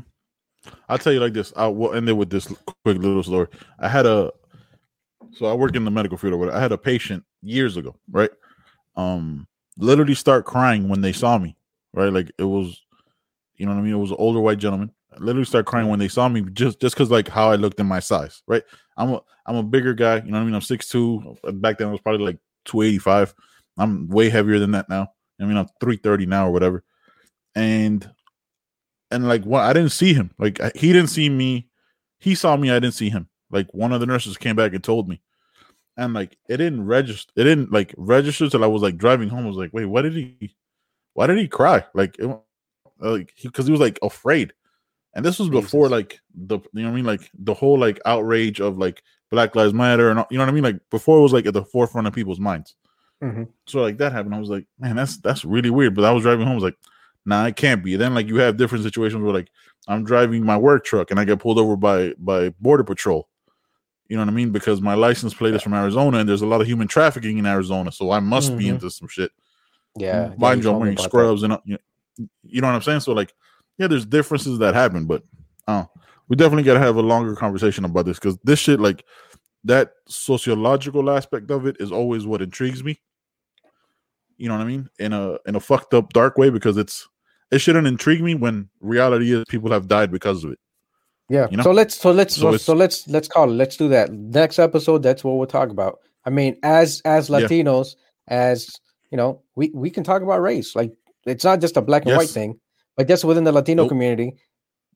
I'll tell you like this. I will end it with this quick little story. I had a so I work in the medical field or whatever. I had a patient years ago, right? Um, literally start crying when they saw me, right? Like it was, you know what I mean? It was an older white gentleman. Literally start crying when they saw me just just because like how I looked in my size, right? I'm a I'm a bigger guy, you know what I mean? I'm 6'2. Back then I was probably like 285. I'm way heavier than that now. I mean, I'm 330 now or whatever. And and like what I didn't see him. Like I- he didn't see me. He saw me. I didn't see him. Like one of the nurses came back and told me, and like it didn't register. It didn't like register till I was like driving home. I was like, wait, what did he? why did he cry? Like, it, like because he, was like afraid. And this was before like the you know what I mean like the whole like outrage of like Black Lives Matter and you know what I mean like before it was like at the forefront of people's minds. Mhm. So like that happened. I was like, man, that's that's really weird. But I was driving home. I was like, nah, it can't be. then like you have different situations where like I'm driving my work truck and I get pulled over by by border patrol. You know what I mean? Because my license plate is from Arizona and there's a lot of human trafficking in Arizona, so I must be Mhm. into some shit. Yeah, yeah, mind you, I'm wearing about that. scrubs and uh, you know, you know what I'm saying. So like, yeah, there's differences that happen, but uh, we definitely got to have a longer conversation about this because this shit, like that sociological aspect of it, is always what intrigues me. You know what I mean? In a in a fucked up dark way because it's it shouldn't intrigue me when reality is people have died because of it. Yeah. you know? So let's so let's So so, let's let's call it. Let's do that. Next episode, that's what we'll talk about. I mean, as as Yeah. Latinos, as you know, we we can talk about race. Like it's not just a black and white thing, but just within the Latino Nope. community,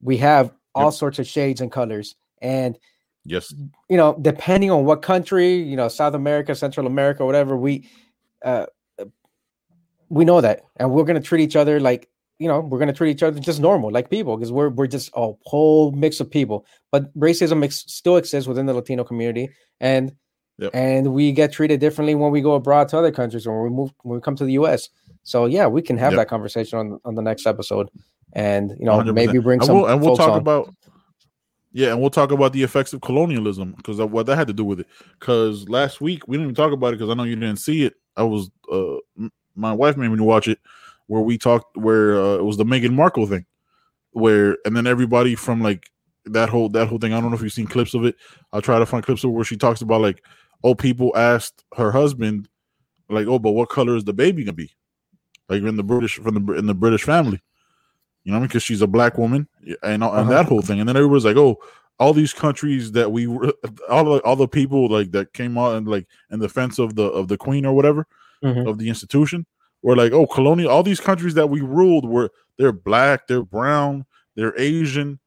we have all Yep. sorts of shades and colors. And Yes, you know, depending on what country, you know, South America, Central America, whatever, we uh we know that. And we're gonna treat each other like you know, we're gonna treat each other just normal, like people, because we're we're just a whole mix of people. But racism ex- still exists within the Latino community, and Yep. and we get treated differently when we go abroad to other countries or when we move when we come to the U.S. So yeah, we can have Yep. that conversation on on the next episode, and you know 100%. maybe bring and some we'll, and we'll talk on. about yeah, and we'll talk about the effects of colonialism because what that had to do with it. Because last week we didn't even talk about it because I know you didn't see it. I was uh m- my wife made me watch it where we talked where uh, it was the Meghan Markle thing, where and then everybody from like that whole that whole thing. I don't know if you've seen clips of it. I'll try to find clips of where she talks about like oh people asked her husband like oh but what color is the baby gonna be like in the British from the in the British family. You know, because I mean? she's a black woman and, and Uh-huh. that whole thing. And then everybody's like, "Oh, all these countries that we were, all the all the people like that came out and like in defense of the of the queen or whatever Mhm. of the institution were like, oh, colonial. All these countries that we ruled were they're black, they're brown, they're Asian.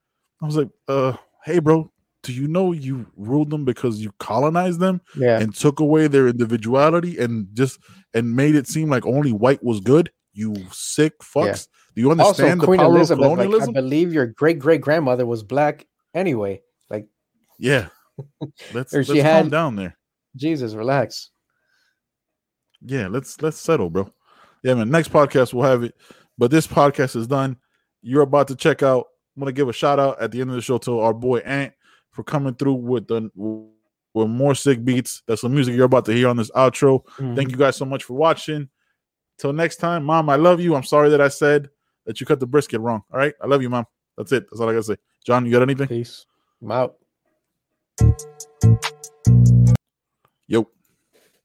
I was like, uh, hey, bro, do you know you ruled them because you colonized them Yeah, and took away their individuality and just and made it seem like only white was good? You sick fucks. Do you also understand the Queen power Elizabeth. of Like, I believe your great great grandmother was black anyway. Like yeah. Let's, let's calm had- down there. Jesus, relax. Yeah, let's let's settle, bro. Yeah, man. Next podcast we'll have it. But this podcast is done. You're about to check out. I'm gonna give a shout out at the end of the show to our boy Ant for coming through with the with more sick beats. That's the music you're about to hear on this outro. Mm-hmm. Thank you guys so much for watching. Till next time, mom. I love you. I'm sorry that I said that you cut the brisket wrong. All right, I love you, mom. That's it. That's all I gotta say. John, you got anything? Peace. I'm out.